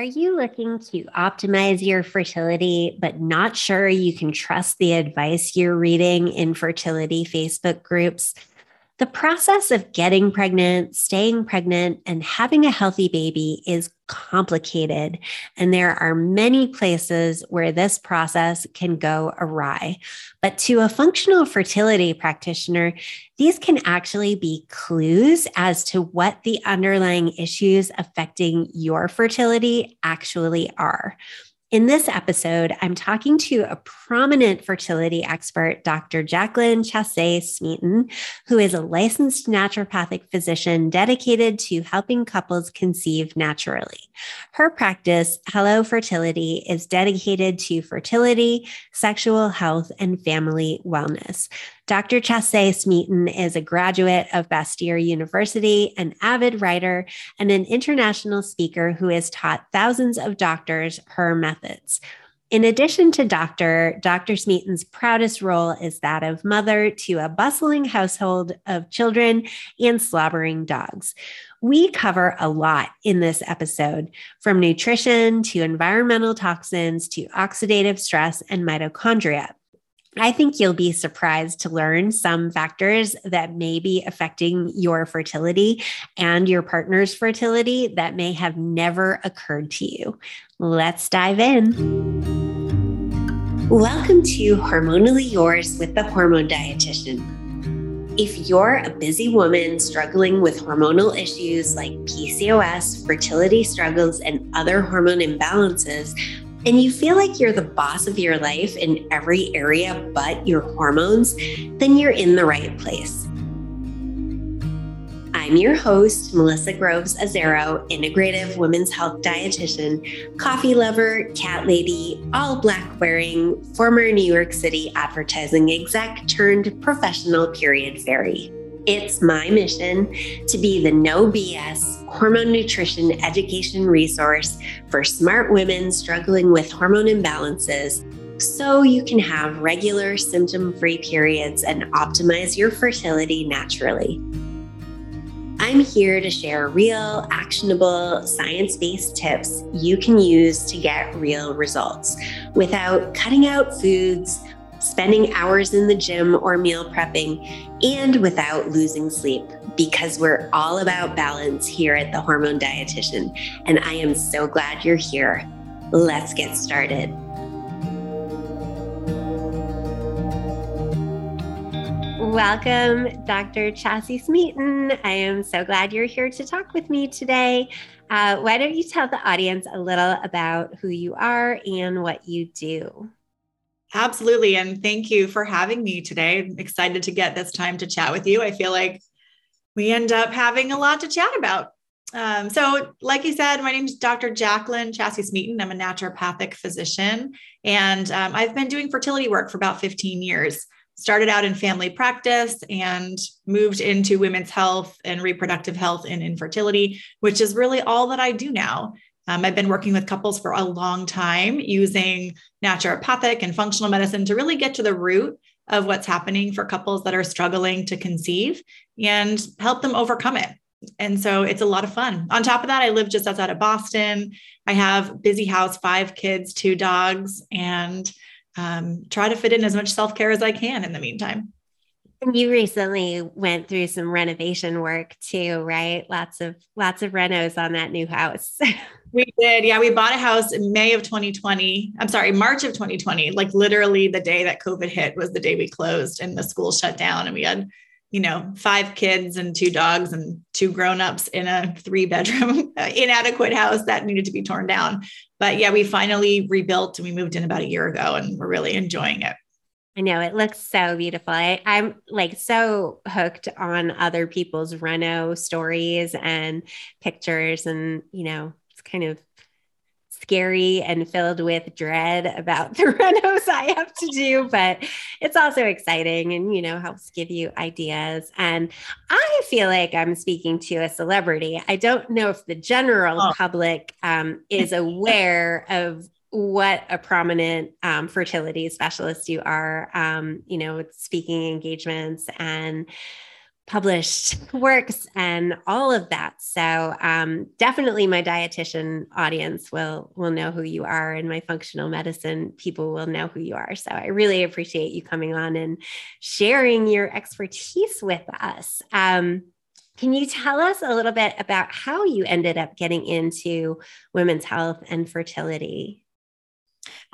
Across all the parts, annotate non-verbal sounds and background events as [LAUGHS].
Are you looking to optimize your fertility, but not sure you can trust the advice you're reading in fertility Facebook groups? The process of getting pregnant, staying pregnant, and having a healthy baby is complicated. And there are many places where this process can go awry. But to a functional fertility practitioner, these can actually be clues as to what the underlying issues affecting your fertility actually are. In this episode, I'm talking to a prominent fertility expert, Dr. Jaclyn Chasse Smeaton, who is a licensed naturopathic physician dedicated to helping couples conceive naturally. Her practice, Hello Fertility, is dedicated to fertility, sexual health, and family wellness. Dr. Chasse Smeaton is a graduate of Bastyr University, an avid writer, and an international speaker who has taught thousands of doctors her methods. In addition to doctor, Dr. Smeaton's proudest role is that of mother to a bustling household of children and slobbering dogs. We cover a lot in this episode, from nutrition to environmental toxins to oxidative stress and mitochondria. I think you'll be surprised to learn some factors that may be affecting your fertility and your partner's fertility that may have never occurred to you. Let's dive in. Welcome to Hormonally Yours with the Hormone Dietitian. If you're a busy woman struggling with hormonal issues like PCOS, fertility struggles, and other hormone imbalances, and you feel like you're the boss of your life in every area but your hormones, then you're in the right place. I'm your host, Melissa Groves Azzaro, integrative women's health dietitian, coffee lover, cat lady, all black wearing, former New York City advertising exec turned professional period fairy. It's my mission to be the no BS hormone nutrition education resource for smart women struggling with hormone imbalances so you can have regular symptom free periods and optimize your fertility naturally. I'm here to share real, actionable, science based tips you can use to get real results without cutting out foods spending hours in the gym or meal prepping, and without losing sleep, because we're all about balance here at the Hormone Dietitian. And I am so glad you're here. Let's get started. Welcome, Dr. Chasse Smeaton. I am so glad you're here to talk with me today. Uh, why don't you tell the audience a little about who you are and what you do? Absolutely. And thank you for having me today. I'm excited to get this time to chat with you. I feel like we end up having a lot to chat about. Um, so, like you said, my name is Dr. Jaclyn Chasse Smeaton. I'm a naturopathic physician, and um, I've been doing fertility work for about 15 years. Started out in family practice and moved into women's health and reproductive health and infertility, which is really all that I do now. Um, I've been working with couples for a long time using naturopathic and functional medicine to really get to the root of what's happening for couples that are struggling to conceive and help them overcome it. And so it's a lot of fun. On top of that, I live just outside of Boston. I have busy house, five kids, two dogs, and um, try to fit in as much self care as I can in the meantime. And you recently went through some renovation work too, right? Lots of lots of renos on that new house. [LAUGHS] we did. Yeah, we bought a house in May of 2020. I'm sorry, March of 2020. Like literally the day that COVID hit was the day we closed and the school shut down and we had, you know, five kids and two dogs and two grown-ups in a three bedroom [LAUGHS] inadequate house that needed to be torn down. But yeah, we finally rebuilt and we moved in about a year ago and we're really enjoying it. I know it looks so beautiful. I, am like so hooked on other people's reno stories and pictures, and you know, it's kind of scary and filled with dread about [LAUGHS] the renos I have to do, but it's also exciting and, you know, helps give you ideas. And I feel like I'm speaking to a celebrity. I don't know if the general oh. public um, is [LAUGHS] aware of what a prominent um, fertility specialist you are, um, you know, speaking engagements and published [LAUGHS] works and all of that. So um, definitely my dietitian audience will will know who you are and my functional medicine people will know who you are. So I really appreciate you coming on and sharing your expertise with us. Um, can you tell us a little bit about how you ended up getting into women's health and fertility?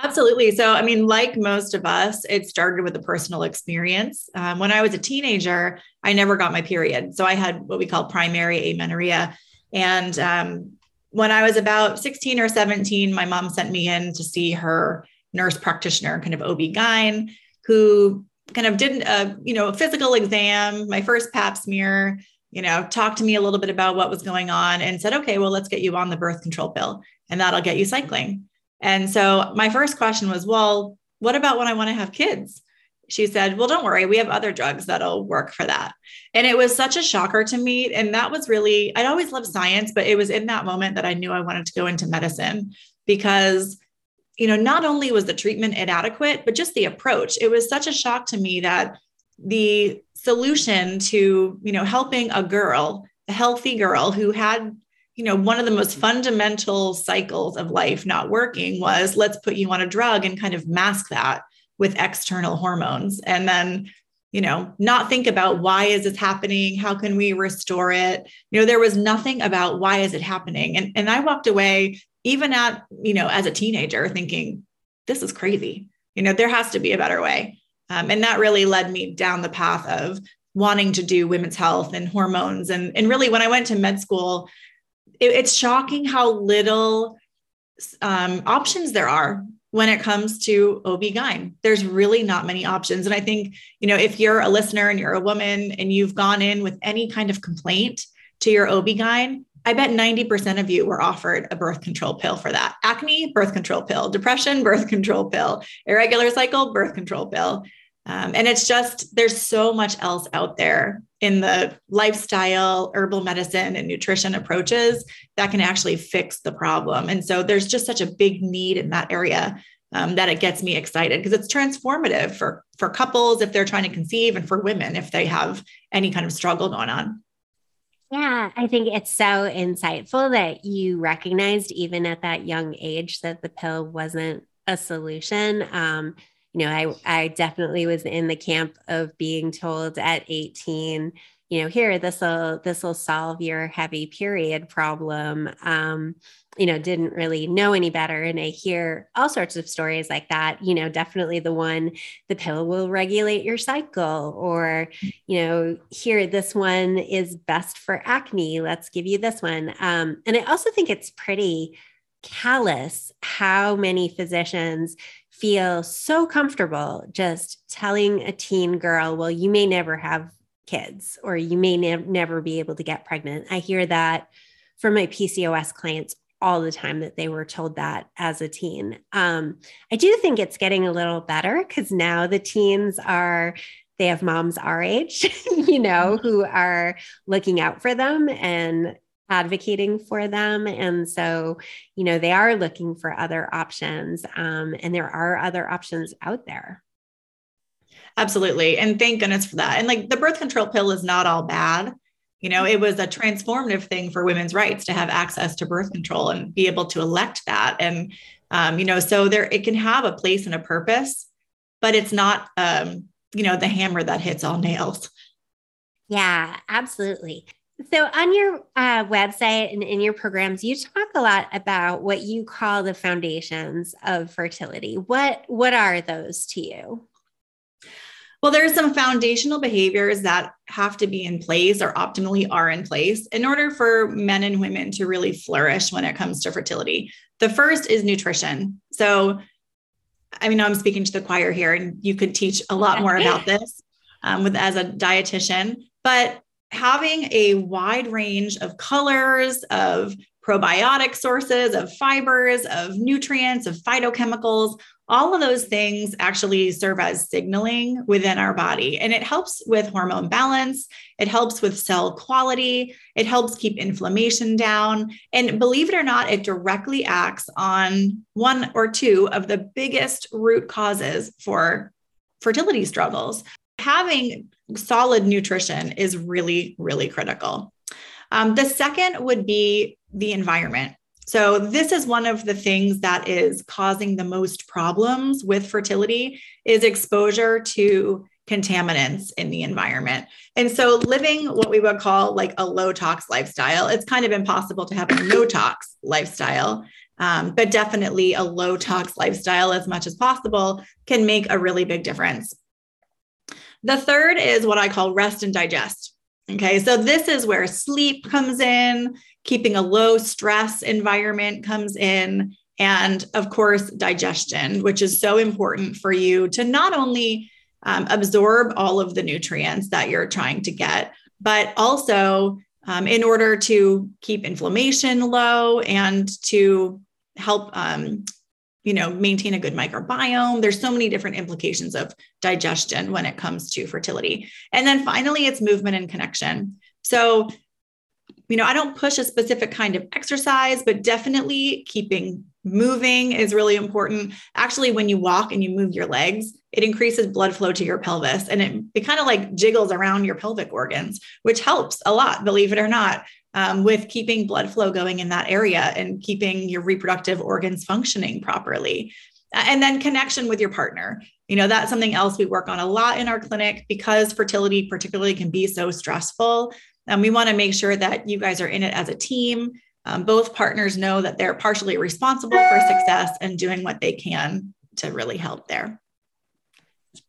Absolutely. So, I mean, like most of us, it started with a personal experience. Um, when I was a teenager, I never got my period. So, I had what we call primary amenorrhea. And um, when I was about 16 or 17, my mom sent me in to see her nurse practitioner, kind of OB-GYN, who kind of did a, you know, a physical exam, my first pap smear, you know, talked to me a little bit about what was going on and said, okay, well, let's get you on the birth control pill and that'll get you cycling. And so my first question was, well, what about when I want to have kids? She said, well, don't worry, we have other drugs that'll work for that. And it was such a shocker to me. And that was really, I'd always loved science, but it was in that moment that I knew I wanted to go into medicine because, you know, not only was the treatment inadequate, but just the approach. It was such a shock to me that the solution to, you know, helping a girl, a healthy girl who had you know, one of the most fundamental cycles of life not working was let's put you on a drug and kind of mask that with external hormones. And then, you know, not think about why is this happening? How can we restore it? You know, there was nothing about why is it happening. And, and I walked away even at, you know, as a teenager thinking, this is crazy. You know, there has to be a better way. Um, and that really led me down the path of wanting to do women's health and hormones. And, and really, when I went to med school, it, it's shocking how little um, options there are when it comes to OB-GYN. There's really not many options. And I think, you know, if you're a listener and you're a woman and you've gone in with any kind of complaint to your OB-GYN, I bet 90% of you were offered a birth control pill for that. Acne, birth control pill. Depression, birth control pill. Irregular cycle, birth control pill. Um, and it's just, there's so much else out there in the lifestyle, herbal medicine, and nutrition approaches that can actually fix the problem. And so there's just such a big need in that area um, that it gets me excited because it's transformative for, for couples if they're trying to conceive and for women if they have any kind of struggle going on. Yeah, I think it's so insightful that you recognized even at that young age that the pill wasn't a solution. Um, you know, I I definitely was in the camp of being told at 18, you know, here this will this will solve your heavy period problem. Um, you know, didn't really know any better. And I hear all sorts of stories like that. You know, definitely the one, the pill will regulate your cycle, or, you know, here, this one is best for acne. Let's give you this one. Um, and I also think it's pretty callous how many physicians feel so comfortable just telling a teen girl, well, you may never have kids or you may ne- never be able to get pregnant. I hear that from my PCOS clients all the time that they were told that as a teen. Um, I do think it's getting a little better because now the teens are they have moms our age, [LAUGHS] you know, who are looking out for them and advocating for them. And so, you know, they are looking for other options. Um, and there are other options out there. Absolutely. And thank goodness for that. And like the birth control pill is not all bad. You know, it was a transformative thing for women's rights to have access to birth control and be able to elect that. And, um, you know, so there, it can have a place and a purpose, but it's not, um, you know, the hammer that hits all nails. Yeah, absolutely. So, on your uh, website and in your programs, you talk a lot about what you call the foundations of fertility. What what are those to you? Well, there are some foundational behaviors that have to be in place or optimally are in place in order for men and women to really flourish when it comes to fertility. The first is nutrition. So, I mean, I'm speaking to the choir here, and you could teach a lot more [LAUGHS] about this um, with as a dietitian. But having a wide range of colors, of probiotic sources, of fibers, of nutrients, of phytochemicals, all of those things actually serve as signaling within our body. And it helps with hormone balance, it helps with cell quality, it helps keep inflammation down. And believe it or not, it directly acts on one or two of the biggest root causes for fertility struggles having solid nutrition is really, really critical. Um, the second would be the environment. So, this is one of the things that is causing the most problems with fertility is exposure to contaminants in the environment. And so living what we would call like a low tox lifestyle, it's kind of impossible to have a no tox lifestyle. Um, but definitely a low tox lifestyle as much as possible can make a really big difference. The third is what I call rest and digest. Okay, so this is where sleep comes in, keeping a low stress environment comes in, and of course, digestion, which is so important for you to not only um, absorb all of the nutrients that you're trying to get, but also um, in order to keep inflammation low and to help um, you know maintain a good microbiome. There's so many different implications of digestion when it comes to fertility. And then finally it's movement and connection. So you know i don't push a specific kind of exercise but definitely keeping moving is really important. Actually when you walk and you move your legs it increases blood flow to your pelvis and it, it kind of like jiggles around your pelvic organs which helps a lot believe it or not um, with keeping blood flow going in that area and keeping your reproductive organs functioning properly. And then connection with your partner. You know, that's something else we work on a lot in our clinic because fertility, particularly, can be so stressful. And we want to make sure that you guys are in it as a team. Um, both partners know that they're partially responsible for success and doing what they can to really help there.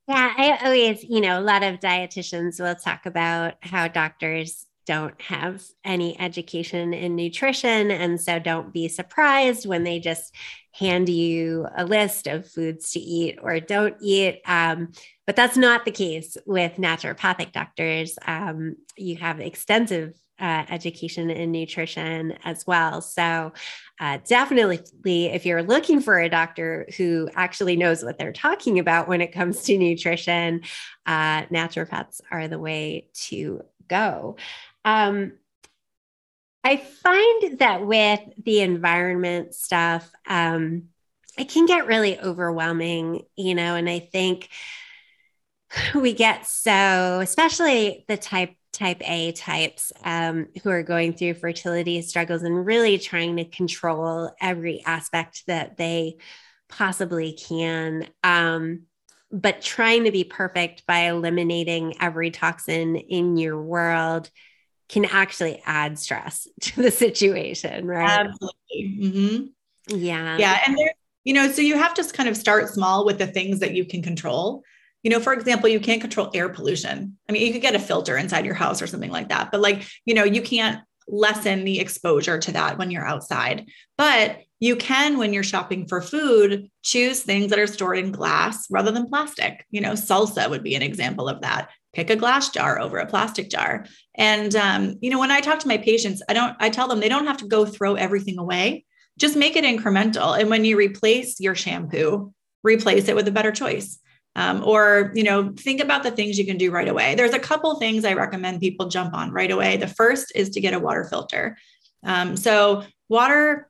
Yeah, I always, you know, a lot of dietitians will talk about how doctors don't have any education in nutrition. And so don't be surprised when they just hand you a list of foods to eat or don't eat. Um, but that's not the case with naturopathic doctors. Um, you have extensive uh, education in nutrition as well. So, uh, definitely, if you're looking for a doctor who actually knows what they're talking about when it comes to nutrition, uh, naturopaths are the way to go. Um, I find that with the environment stuff, um, it can get really overwhelming, you know, and I think we get so, especially the type type A types um, who are going through fertility struggles and really trying to control every aspect that they possibly can. Um, but trying to be perfect by eliminating every toxin in your world can actually add stress [LAUGHS] to the situation, right? Absolutely. Mm-hmm. Yeah. Yeah. And there, you know, so you have to kind of start small with the things that you can control. You know, for example, you can't control air pollution. I mean, you could get a filter inside your house or something like that, but like, you know, you can't lessen the exposure to that when you're outside. But you can, when you're shopping for food, choose things that are stored in glass rather than plastic. You know, salsa would be an example of that pick a glass jar over a plastic jar. And um, you know, when I talk to my patients, I don't I tell them they don't have to go throw everything away. Just make it incremental. And when you replace your shampoo, replace it with a better choice. Um, or you know think about the things you can do right away there's a couple things i recommend people jump on right away the first is to get a water filter um, so water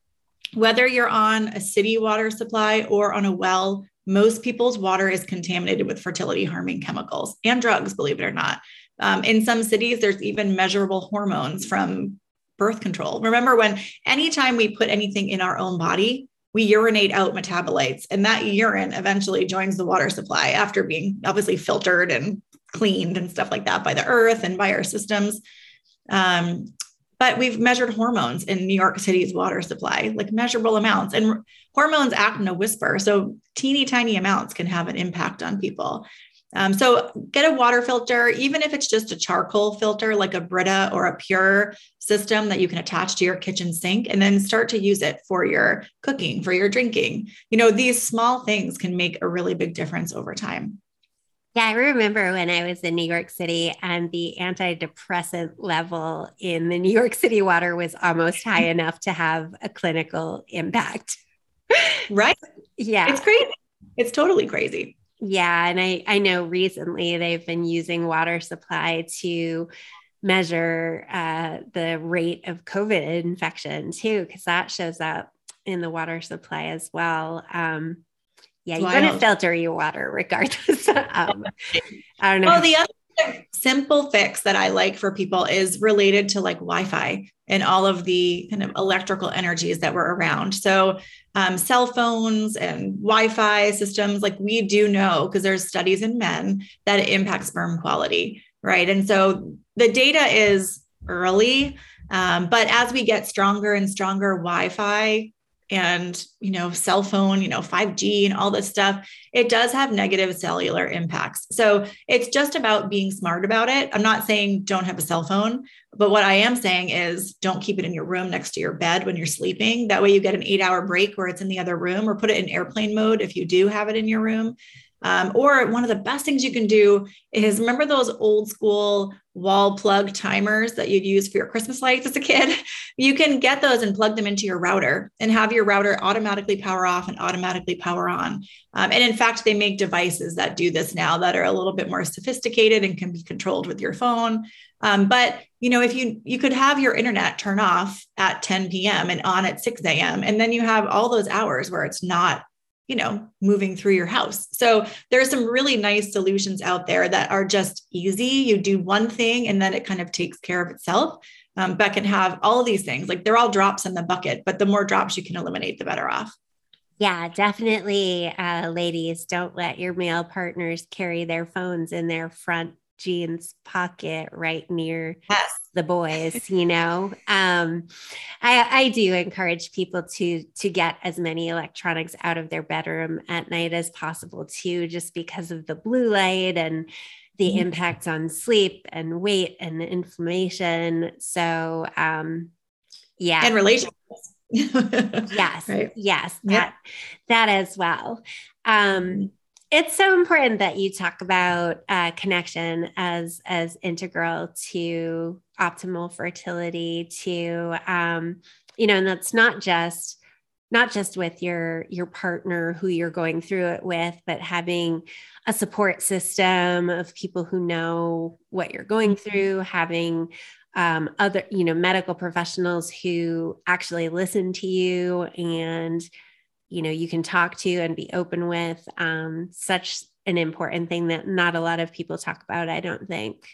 whether you're on a city water supply or on a well most people's water is contaminated with fertility harming chemicals and drugs, believe it or not. Um, in some cities, there's even measurable hormones from birth control. Remember, when anytime we put anything in our own body, we urinate out metabolites, and that urine eventually joins the water supply after being obviously filtered and cleaned and stuff like that by the earth and by our systems. Um, but we've measured hormones in New York City's water supply, like measurable amounts. And hormones act in a whisper. So teeny tiny amounts can have an impact on people. Um, so get a water filter, even if it's just a charcoal filter, like a Brita or a PUR system that you can attach to your kitchen sink, and then start to use it for your cooking, for your drinking. You know, these small things can make a really big difference over time. Yeah, I remember when I was in New York City and the antidepressant level in the New York City water was almost high [LAUGHS] enough to have a clinical impact. Right? Yeah. It's crazy. It's totally crazy. Yeah. And I, I know recently they've been using water supply to measure uh, the rate of COVID infection too, because that shows up in the water supply as well. Um, Yeah, you're going to filter your water regardless. [LAUGHS] um, I don't know. Well, the other simple fix that I like for people is related to like Wi Fi and all of the kind of electrical energies that were around. So, um, cell phones and Wi Fi systems, like we do know because there's studies in men that it impacts sperm quality, right? And so the data is early. Um, but as we get stronger and stronger Wi Fi and you know cell phone you know 5g and all this stuff it does have negative cellular impacts. So it's just about being smart about it. I'm not saying don't have a cell phone but what i am saying is don't keep it in your room next to your bed when you're sleeping. That way you get an eight hour break where it's in the other room or put it in airplane mode if you do have it in your room um, or one of the best things you can do is remember those old school wall plug timers that you'd use for your Christmas lights as a kid? [LAUGHS] You can get those and plug them into your router and have your router automatically power off and automatically power on. Um, and in fact, they make devices that do this now that are a little bit more sophisticated and can be controlled with your phone. Um, but you know, if you you could have your internet turn off at 10 p.m. and on at 6 a.m., and then you have all those hours where it's not you know moving through your house so there's some really nice solutions out there that are just easy you do one thing and then it kind of takes care of itself um, but can have all these things like they're all drops in the bucket but the more drops you can eliminate the better off yeah, definitely. Uh, ladies, don't let your male partners carry their phones in their front jeans pocket right near yes. The boys you know? Um, I, I do encourage people to to get as many electronics out of their bedroom at night as possible too just because of the blue light and the mm-hmm. impacts on sleep and weight and inflammation. So um yeah. And relationships yes [LAUGHS] right. yes that that as well. Um it's so important that you talk about uh, connection as as integral to optimal fertility to um, you know and that's not just not just with your your partner who you're going through it with but having a support system of people who know what you're going mm-hmm. through having um, other you know medical professionals who actually listen to you and you know you can talk to and be open with um, such an important thing that not a lot of people talk about i don't think.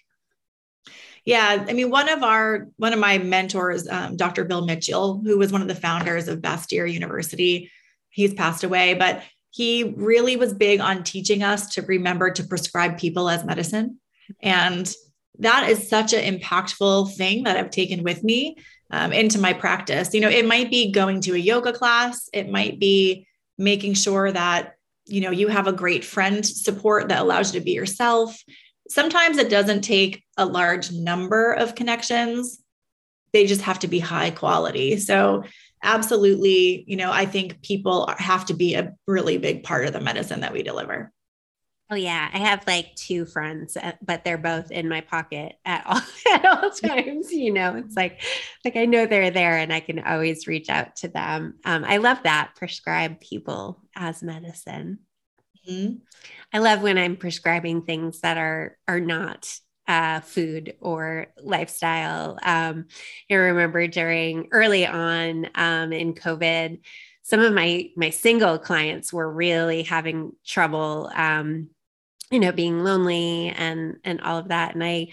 Yeah i mean one of our one of my mentors um, dr bill mitchell who was one of the founders of bastyr university he's passed away but he really was big on teaching us to remember to prescribe people as medicine. And that is such an impactful thing that i've taken with me um, into my practice. You know, it might be going to a yoga class, it might be making sure that you know you have a great friend support that allows you to be yourself. Sometimes it doesn't take a large number of connections. They just have to be high quality. So absolutely, you know, I think people have to be a really big part of the medicine that we deliver. Oh yeah, I have like two friends, uh, but they're both in my pocket at all [LAUGHS] at all times. You know, it's like like I know they're there, and I can always reach out to them. Um, I love that prescribe people as medicine. Mm-hmm. I love when I'm prescribing things that are are not uh, food or lifestyle. Um, I remember during early on um, in COVID, some of my my single clients were really having trouble um, you know being lonely and and all of that. And i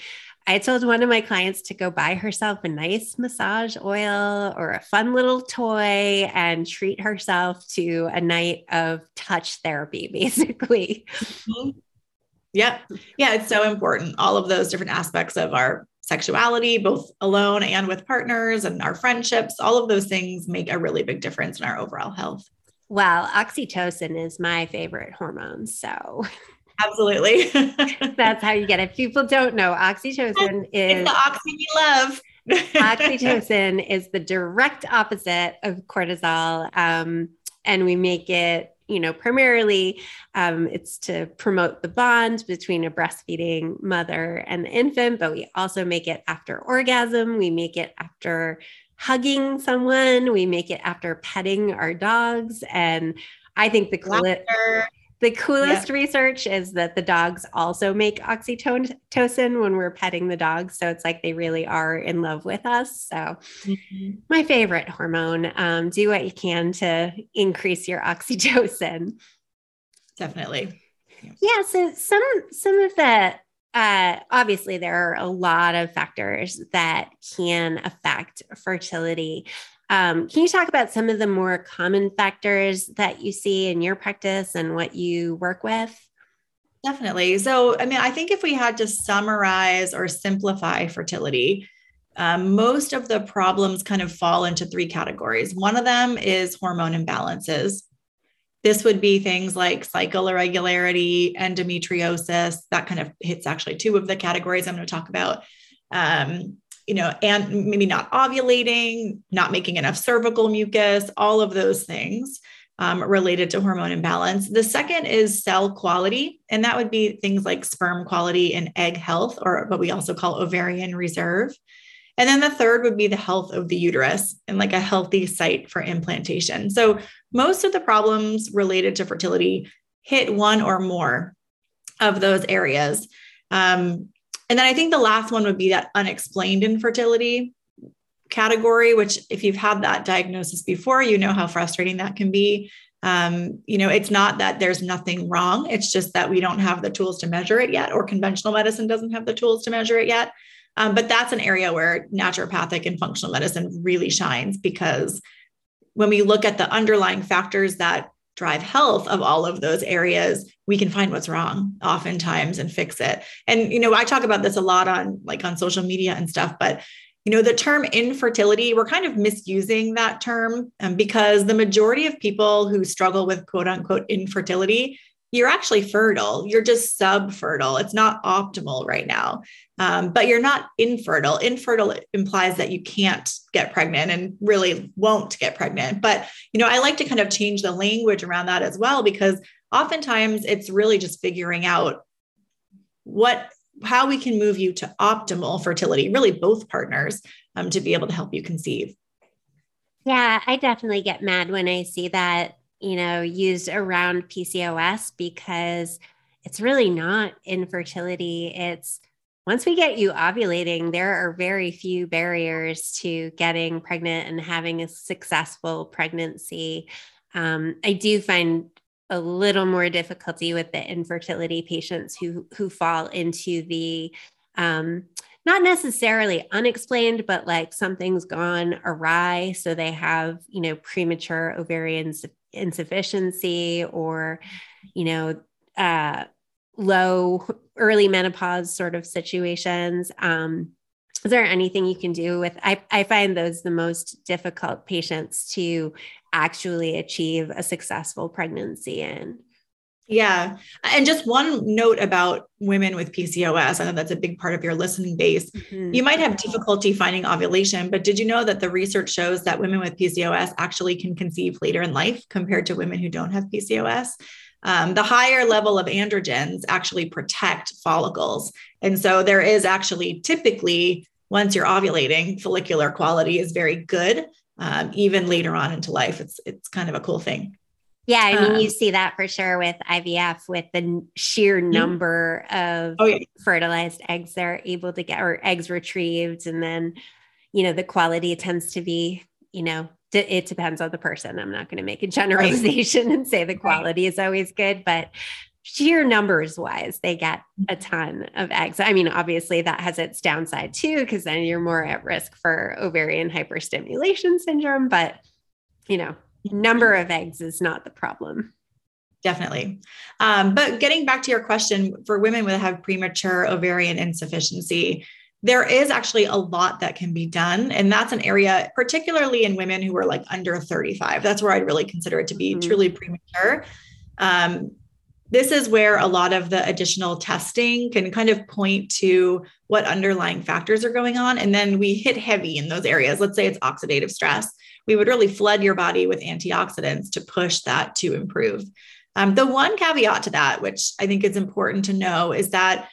i told one of my clients to go buy herself a nice massage oil or a fun little toy and treat herself to a night of touch therapy [LAUGHS] basically. Mm-hmm. yeah yeah it's so important. All of those different aspects of our sexuality both alone and with partners and our friendships all of those things make a really big difference in our overall health well oxytocin is my favorite hormone so Absolutely. [LAUGHS] That's how you get it. People don't know oxytocin [LAUGHS] is it's the oxy we love. [LAUGHS] oxytocin is the direct opposite of cortisol. Um, and we make it, you know, primarily um, it's to promote the bond between a breastfeeding mother and the infant, but we also make it after orgasm. We make it after hugging someone. We make it after petting our dogs. And I think the coolest the coolest yeah. research is that the dogs also make oxytocin when we're petting the dogs. So it's like they really are in love with us. So, mm-hmm. my favorite hormone. Um, do what you can to increase your [LAUGHS] oxytocin. definitely. Yeah. So some some of the uh, obviously there are a lot of factors that can affect fertility. Um, can you talk about some of the more common factors that you see in your practice and what you work with? Definitely. So, I mean, I think if we had to summarize or simplify fertility, um, most of the problems kind of fall into three categories. One of them is hormone imbalances. This would be things like cycle irregularity, endometriosis. That kind of hits actually two of the categories I'm going to talk about. Um, you know, and maybe not ovulating, not making enough cervical mucus, all of those things um, related to hormone imbalance. The second is cell quality, and that would be things like sperm quality and egg health, or what we also call ovarian reserve. And then the third would be the health of the uterus and like a healthy site for implantation. So most of the problems related to fertility hit one or more of those areas. Um, and then I think the last one would be that unexplained infertility category, which, if you've had that diagnosis before, you know how frustrating that can be. Um, you know, it's not that there's nothing wrong, it's just that we don't have the tools to measure it yet, or conventional medicine doesn't have the tools to measure it yet. Um, but that's an area where naturopathic and functional medicine really shines because when we look at the underlying factors that drive health of all of those areas we can find what's wrong oftentimes and fix it. And you know i talk about this a lot on like on social media and stuff but you know the term infertility we're kind of misusing that term um, because the majority of people who struggle with quote unquote infertility you're actually fertile. You're just subfertile. It's not optimal right now, um, but you're not infertile. Infertile implies that you can't get pregnant and really won't get pregnant. But you know, I like to kind of change the language around that as well because oftentimes it's really just figuring out what how we can move you to optimal fertility. Really, both partners um, to be able to help you conceive. Yeah, I definitely get mad when I see that you know, used around PCOS because it's really not infertility. It's once we get you ovulating, there are very few barriers to getting pregnant and having a successful pregnancy. Um, I do find a little more difficulty with the infertility patients who who fall into the um, not necessarily unexplained, but like something's gone awry. So they have, you know, premature ovarian insufficiency or, you know, uh, low early menopause sort of situations. Um, is there anything you can do with I, I find those the most difficult patients to actually achieve a successful pregnancy in yeah. And just one note about women with PCOS. I know that's a big part of your listening base. Mm-hmm. You might have difficulty finding ovulation, but did you know that the research shows that women with PCOS actually can conceive later in life compared to women who don't have PCOS? Um, the higher level of androgens actually protect follicles. And so there is actually typically, once you're ovulating, follicular quality is very good. Um, even later on into life, it's it's kind of a cool thing. Yeah, I mean, um, you see that for sure with IVF, with the sheer number of oh, yeah. fertilized eggs they're able to get, or eggs retrieved, and then, you know, the quality tends to be, you know, it depends on the person. I'm not going to make a [LAUGHS] generalization right. and say the quality right. is always good, but sheer numbers wise, they get a mm-hmm. ton of eggs. I mean, obviously that has its downside too, because then you're more at risk for ovarian hyperstimulation syndrome. But you know, number of eggs is not the problem. Definitely. Um, but getting back to your question for women that have premature ovarian insufficiency, there is actually a lot that can be done. And that's an area, particularly in women who are like under 35. That's where I'd really consider it to be mm-hmm. truly premature. Um, this is where a lot of the additional testing can kind of point to what underlying factors are going on. And then we hit heavy in those areas. Let's say it's oxidative stress we would really flood your body with antioxidants to push that to improve. Um, the one caveat to that, which I think is important to know, is that,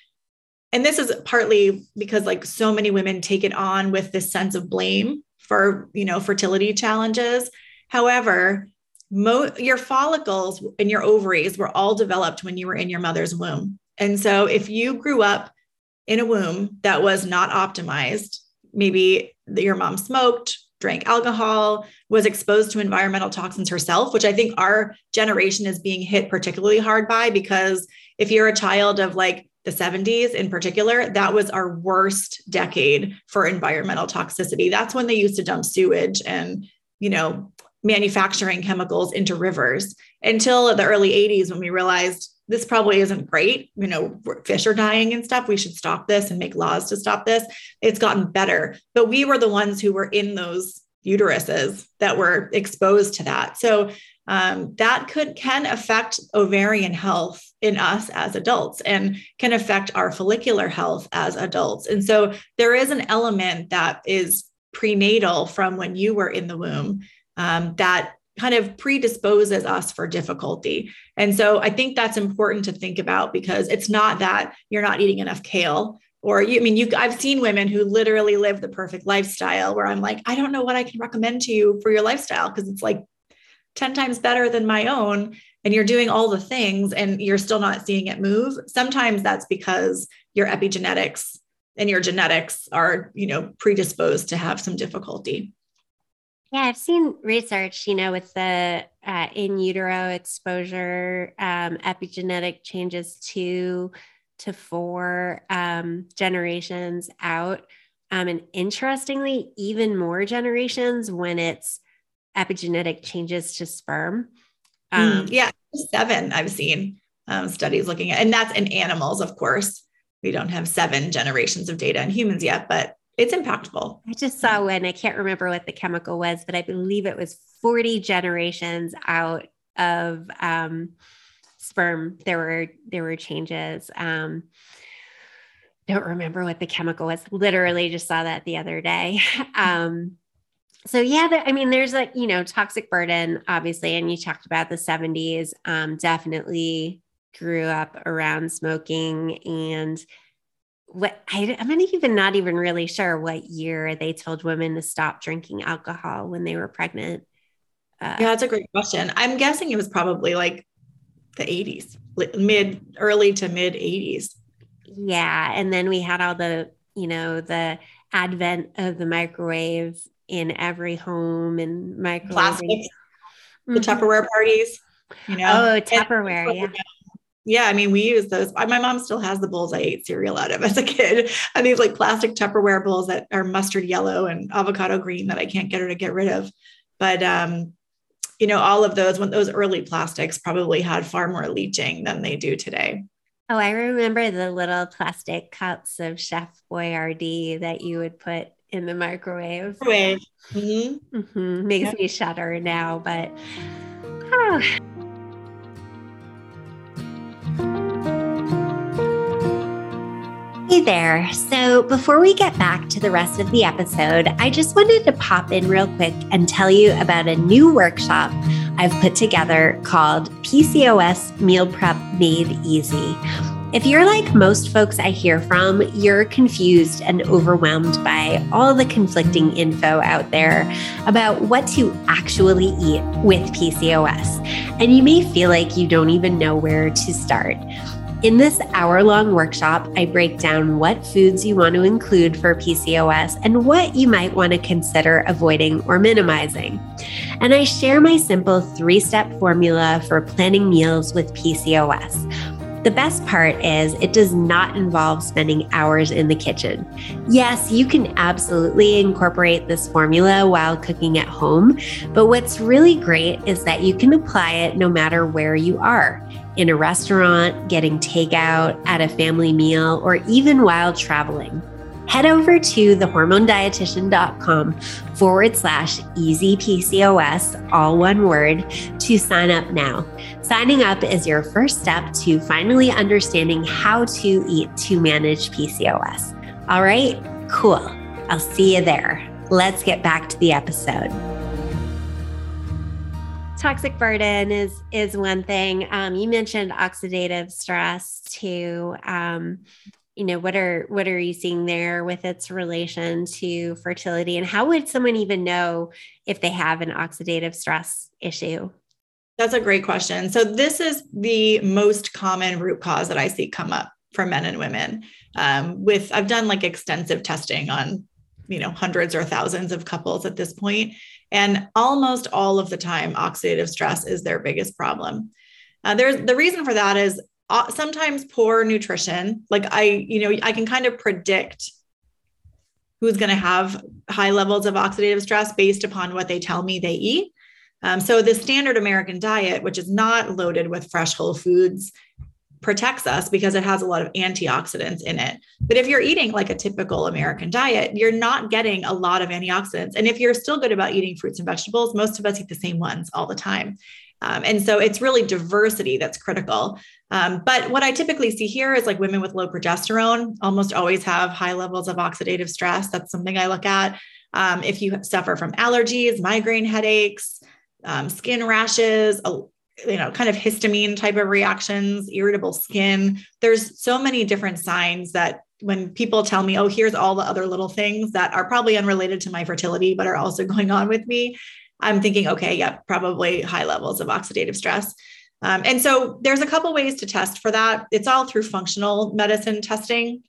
and this is partly because like so many women take it on with this sense of blame for you know fertility challenges. However, mo- your follicles and your ovaries were all developed when you were in your mother's womb, and so if you grew up in a womb that was not optimized, maybe your mom smoked drank alcohol, was exposed to environmental toxins herself, which I think our generation is being hit particularly hard by because if you're a child of like the 70s in particular, that was our worst decade for environmental toxicity. That's when they used to dump sewage and, you know, manufacturing chemicals into rivers until the early 80s when we realized this probably isn't great. You know, fish are dying and stuff. We should stop this and make laws to stop this. It's gotten better. But we were the ones who were in those uteruses that were exposed to that. So um, that could can affect ovarian health in us as adults and can affect our follicular health as adults. And so there is an element that is prenatal from when you were in the womb um, that kind of predisposes us for difficulty. And so I think that's important to think about because it's not that you're not eating enough kale or you I mean you I've seen women who literally live the perfect lifestyle where I'm like I don't know what I can recommend to you for your lifestyle because it's like 10 times better than my own and you're doing all the things and you're still not seeing it move. Sometimes that's because your epigenetics and your genetics are, you know, predisposed to have some difficulty. Yeah, I've seen research, you know, with the uh, in utero exposure, um, epigenetic changes two to four um, generations out. Um, and interestingly, even more generations when it's epigenetic changes to sperm. Mm, um, yeah, seven I've seen um, studies looking at, and that's in animals, of course. We don't have seven generations of data in humans yet, but it's impactful. I just saw one, I can't remember what the chemical was, but I believe it was 40 generations out of um, sperm. There were there were changes. Um, don't remember what the chemical was. Literally just saw that the other day. [LAUGHS] Um, so yeah, the, I mean, there's like you know toxic burden, obviously, and you talked about the 70s. Um, definitely grew up around smoking and what I, I'm not even not even really sure what year they told women to stop drinking alcohol when they were pregnant. Uh, yeah, that's a great question. I'm guessing it was probably like the 80s, mid, early to mid 80s. Yeah, and then we had all the, you know, the advent of the microwave in every home and microwave. Plastics, mm-hmm. the Tupperware parties. You know, oh, Tupperware, yeah yeah, I mean, we use those. My mom still has the bowls I ate cereal out of [LAUGHS] as a kid, and these like plastic Tupperware bowls that are mustard yellow and avocado green that I can't get her to get rid of. But um, you know, all of those when those early plastics probably had far more leaching than they do today. Oh, I remember the little plastic cups of Chef Boyardee that you would put in the microwave. Microwave. Mm-hmm. Mm-hmm. Makes me shudder now, but. [SIGHS] Oh. Hey there. So, before we get back to the rest of the episode, I just wanted to pop in real quick and tell you about a new workshop I've put together called PCOS Meal Prep Made Easy. If you're like most folks I hear from, you're confused and overwhelmed by all the conflicting info out there about what to actually eat with PCOS. And you may feel like you don't even know where to start. In this hour long workshop, I break down what foods you want to include for PCOS and what you might want to consider avoiding or minimizing. And I share my simple three step formula for planning meals with PCOS. The best part is it does not involve spending hours in the kitchen. Yes, you can absolutely incorporate this formula while cooking at home, but what's really great is that you can apply it no matter where you are in a restaurant, getting takeout, at a family meal, or even while traveling. Head over to thehormonedietitian.com forward slash easy PCOS, all one word, to sign up now. Signing up is your first step to finally understanding how to eat to manage PCOS. All right, cool. I'll see you there. Let's get back to the episode toxic burden is is one thing. Um, you mentioned oxidative stress too. Um, you know what are what are you seeing there with its relation to fertility, and how would someone even know if they have an oxidative stress issue? That's a great question. So this is the most common root cause that I see come up for men and women. Um, with I've done like extensive testing on you know, hundreds or thousands of couples at this point, and almost all of the time, oxidative stress is their biggest problem. Uh, there's the reason for that is uh, sometimes poor nutrition. Like I, you know, I can kind of predict who's going to have high levels of oxidative stress based upon what they tell me they eat. Um, so the standard American diet, which is not loaded with fresh whole foods, protects us because it has a lot of antioxidants in it. But if you're eating like a typical American diet, you're not getting a lot of antioxidants. And if you're still good about eating fruits and vegetables, most of us eat the same ones all the time. Um, and so it's really diversity that's critical. Um, but what I typically see here is like women with low progesterone almost always have high levels of oxidative stress. That's something I look at. Um, if you suffer from allergies, migraine headaches, um, skin rashes, you know, kind of histamine type of reactions, irritable skin, there's so many different signs that when people tell me, oh, here's all the other little things that are probably unrelated to my fertility, but are also [LAUGHS] going on with me, I'm thinking, okay, yeah, probably high levels of oxidative stress. Um, and so there's a couple ways to test for that. It's all through functional medicine testing.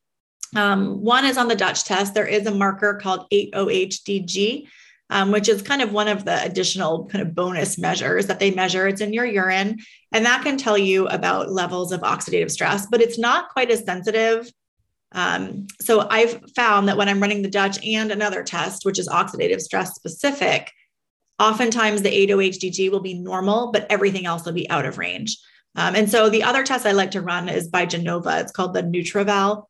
Um, one is on the Dutch test. There is a marker called 8OHDG, um, which is kind of one of the additional kind of bonus measures that they measure. It's in your urine, and that can tell you about levels of oxidative stress, but it's not quite as sensitive. Um, so I've found that when I'm running the Dutch and another test, which is oxidative stress specific, Oftentimes, the 8OHDG will be normal, but everything else will be out of range. Um, and so the other test I like to run is by Genova. It's called the NutrEval.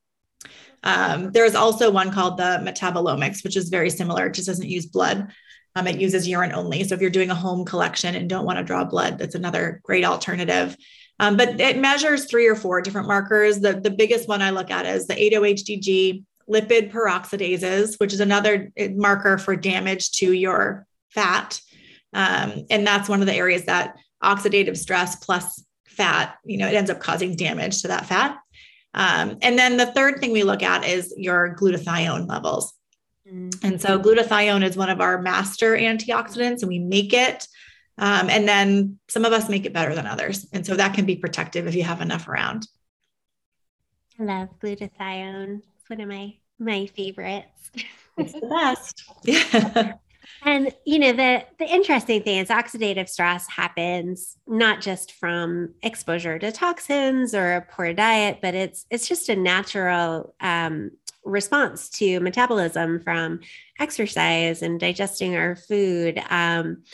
Um, there's also one called the metabolomics, which is very similar. It just doesn't use blood. Um, it uses urine only. So if you're doing a home collection and don't want to draw blood, that's another great alternative. Um, but it measures three or four different markers. The, the biggest one I look at is the 8OHDG, lipid peroxidases, which is another eh, marker for damage to your fat. Um, and that's one of the areas that oxidative stress plus fat, you know, it ends up causing damage to that fat. Um, and then the third thing we look at is your glutathione levels. Mm-hmm. And so glutathione is one of our master antioxidants, and we make it. Um, and then some of us make it better than others. And so that can be protective if you have enough around. I love glutathione. It's one of my my favorites. It's the best. Yeah. [LAUGHS] And you know the the interesting thing is oxidative stress happens not just from exposure to toxins or a poor diet, but it's it's just a natural um, response to metabolism from exercise and digesting our food. Um,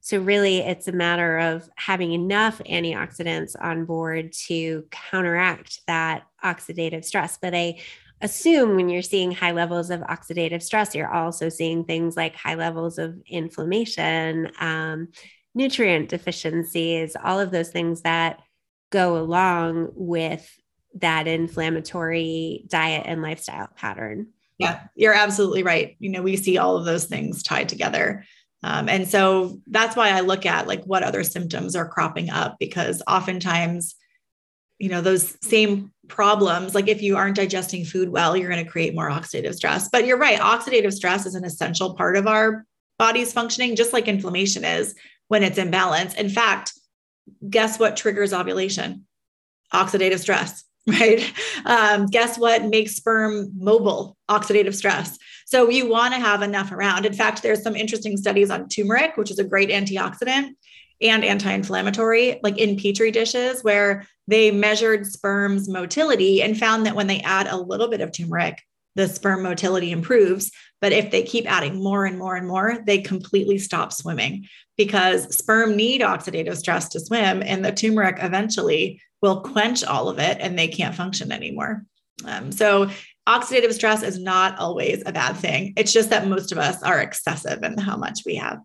so really, it's a matter of having enough antioxidants on board to counteract that oxidative stress. But I assume when you're seeing high levels of oxidative stress, you're also seeing things like high levels of inflammation, um, nutrient deficiencies, all of those things that go along with that inflammatory diet and lifestyle pattern. Yeah, you're absolutely right. You know, we see all of those things tied together. Um, and so that's why I look at like what other symptoms are cropping up because oftentimes you know those same problems like if you aren't digesting food well you're going to create more oxidative stress. But you're right oxidative stress is an essential part of our body's functioning just like inflammation is when it's in balance. In fact guess what triggers ovulation? Oxidative stress [LAUGHS] right? Um, guess what makes sperm mobile? Oxidative stress. So you want to have enough around. In fact there's some interesting studies on turmeric which is a great antioxidant and anti-inflammatory like in petri dishes where they measured sperm's motility and found that when they add a little bit of turmeric, the sperm motility improves. But if they keep adding more and more and more, they completely stop swimming because sperm need oxidative stress to swim, and the turmeric eventually will quench all of it and they can't function anymore. Um, so, oxidative stress is not always a bad thing. It's just that most of us are excessive in how much we have.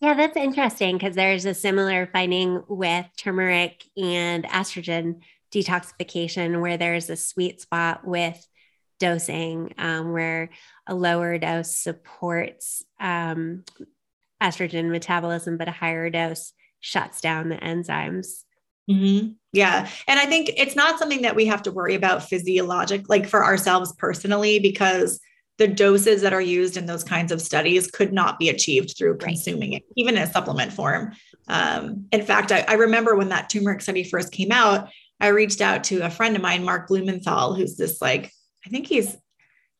Yeah, that's interesting because there's a similar finding with turmeric and estrogen detoxification where there's a sweet spot with dosing um, where a lower dose supports um, estrogen metabolism, but a higher dose shuts down the enzymes. Mm-hmm. Yeah. And I think it's not something that we have to worry about physiologic, like for ourselves personally, because the doses that are used in those kinds of studies could not be achieved through right. consuming it, even in a supplement form. Um, in fact, I, I, remember when that turmeric study first came out, I reached out to a friend of mine, Mark Blumenthal, who's this like, I think he's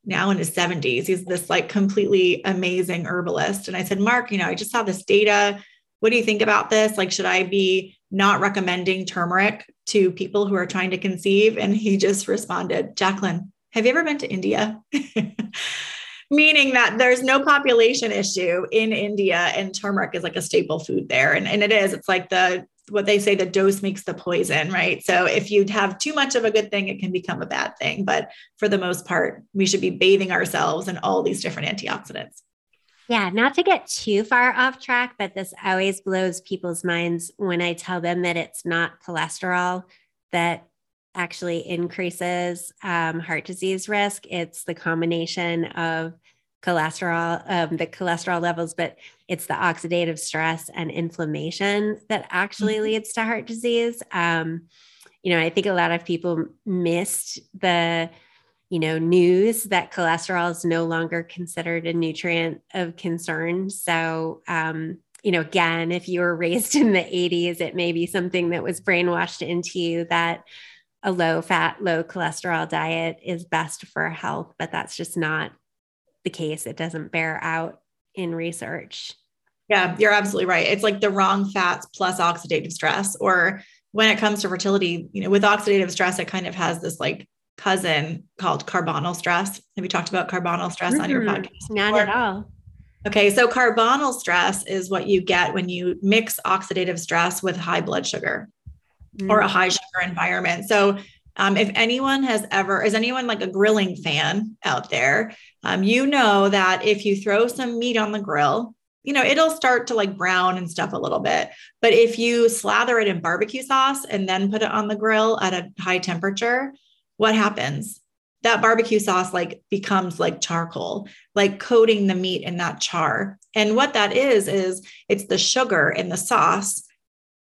now in his 70s. He's this like completely amazing herbalist. And I said, Mark, you know, I just saw this data. What do you think about this? Like, should I be not recommending turmeric to people who are trying to conceive? And he just responded, Jaclyn, have you ever been to India? [LAUGHS] Meaning that there's no population issue in India and turmeric is like a staple food there. And, and it is, it's like the what they say the dose makes the poison, right? So if you have too much of a good thing, it can become a bad thing. But for the most part, we should be bathing ourselves in all these different antioxidants. Yeah, not to get too far off track, but this always blows people's minds when I tell them that it's not cholesterol that actually increases um, heart disease risk. It's the combination of cholesterol, um, the cholesterol levels, but it's the oxidative stress and inflammation that actually mm-hmm. leads to heart disease. Um, you know, I think a lot of people missed the, you know, news that cholesterol is no longer considered a nutrient of concern. So, um, you know, again, if you were raised [LAUGHS] in the 80s, it may be something that was brainwashed into you that a low fat, low cholesterol diet is best for health, but that's just not the case. It doesn't bear out in research. Yeah, you're absolutely right. It's like the wrong fats plus oxidative stress. Or when it comes to fertility, you know, with oxidative stress, it kind of has this like cousin called carbonyl stress. Have you talked about carbonyl stress mm-hmm. on your podcast? Not before? at all. Okay, so carbonyl stress is what you get when you mix oxidative stress with high blood sugar mm-hmm. or a high sugar environment. So um, if anyone has ever, is anyone like a grilling fan out there? Um, you know that if you throw some meat on the grill, you know, it'll start to like brown and stuff a little bit. But if you slather it in barbecue sauce and then put it on the grill at a high temperature, what happens? That barbecue sauce like becomes like charcoal, like coating the meat in that char. And what that is, is it's the sugar in the sauce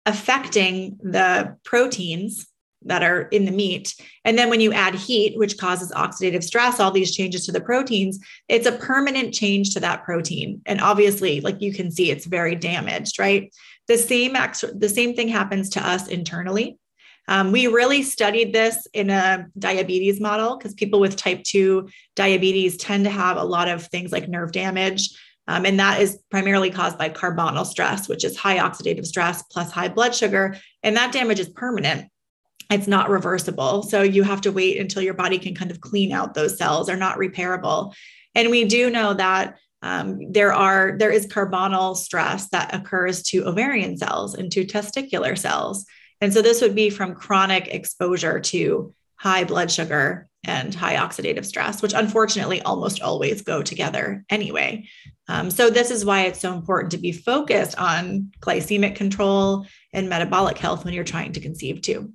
affecting the proteins that are in the meat. And then when you add heat, which causes oxidative stress, all these changes to the proteins, it's a permanent change to that protein. And obviously, like you can see, it's very damaged, right? The same the same thing happens to us internally. Um, we really studied this in a diabetes model because people with type 2 diabetes tend to have a lot of things like nerve damage. Um, and that is primarily caused by carbonyl stress, which is high oxidative stress plus high blood sugar. And that damage is permanent it's not reversible. So you have to wait until your body can kind of clean out those cells. They're not repairable. And we do know that um, there are there is carbonyl stress that occurs to ovarian cells and to testicular cells. And so this would be from chronic exposure to high blood sugar and high oxidative stress, which unfortunately almost always go together anyway. Um, so, this is why it's so important to be focused on glycemic control and metabolic health when you're trying to conceive, too.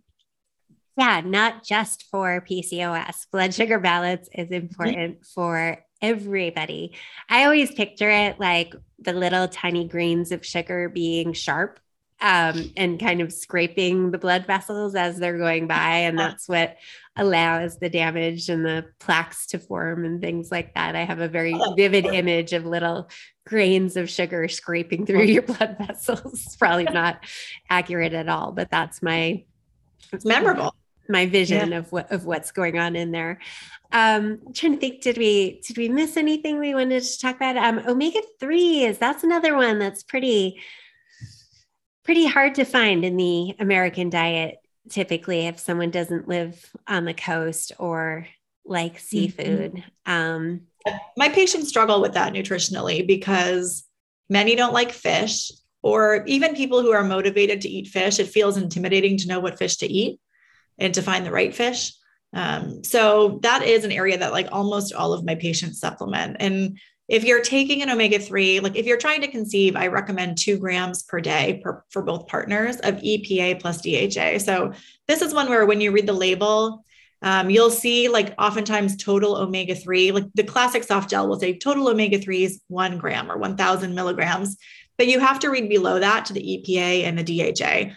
Yeah, not just for PCOS. Blood sugar balance is important mm-hmm. for everybody. I always picture it like the little tiny grains of sugar being sharp um, and kind of scraping the blood vessels as they're going by. And that's what allows the damage and the plaques to form and things like that. I have a very oh, vivid image of little grains of sugar scraping through your blood vessels. [LAUGHS] Probably [LAUGHS] not accurate at all, but that's my it's memorable my vision yeah. of what of what's going on in there. Um, I'm trying to think, did we did we miss anything we wanted to talk about? Um, omega threes. That's another one that's pretty pretty hard to find in the American diet. Typically, if someone doesn't live on the coast or like mm-hmm. seafood. Mm-hmm. Um, my patients struggle with that nutritionally because many don't like fish, or even people who are motivated to eat fish. It feels intimidating to know what fish to eat and to find the right fish. Um, so that is an area that like almost all of my patients supplement. And if you're taking an omega 3, like if you're trying to conceive, I recommend two grams per day per, for both partners of EPA plus DHA. So this is one where when you read the label, um, you'll see like oftentimes total omega 3, like the classic soft gel will say total omega 3 is one gram or 1000 milligrams, but you have to read below that to the EPA and the DHA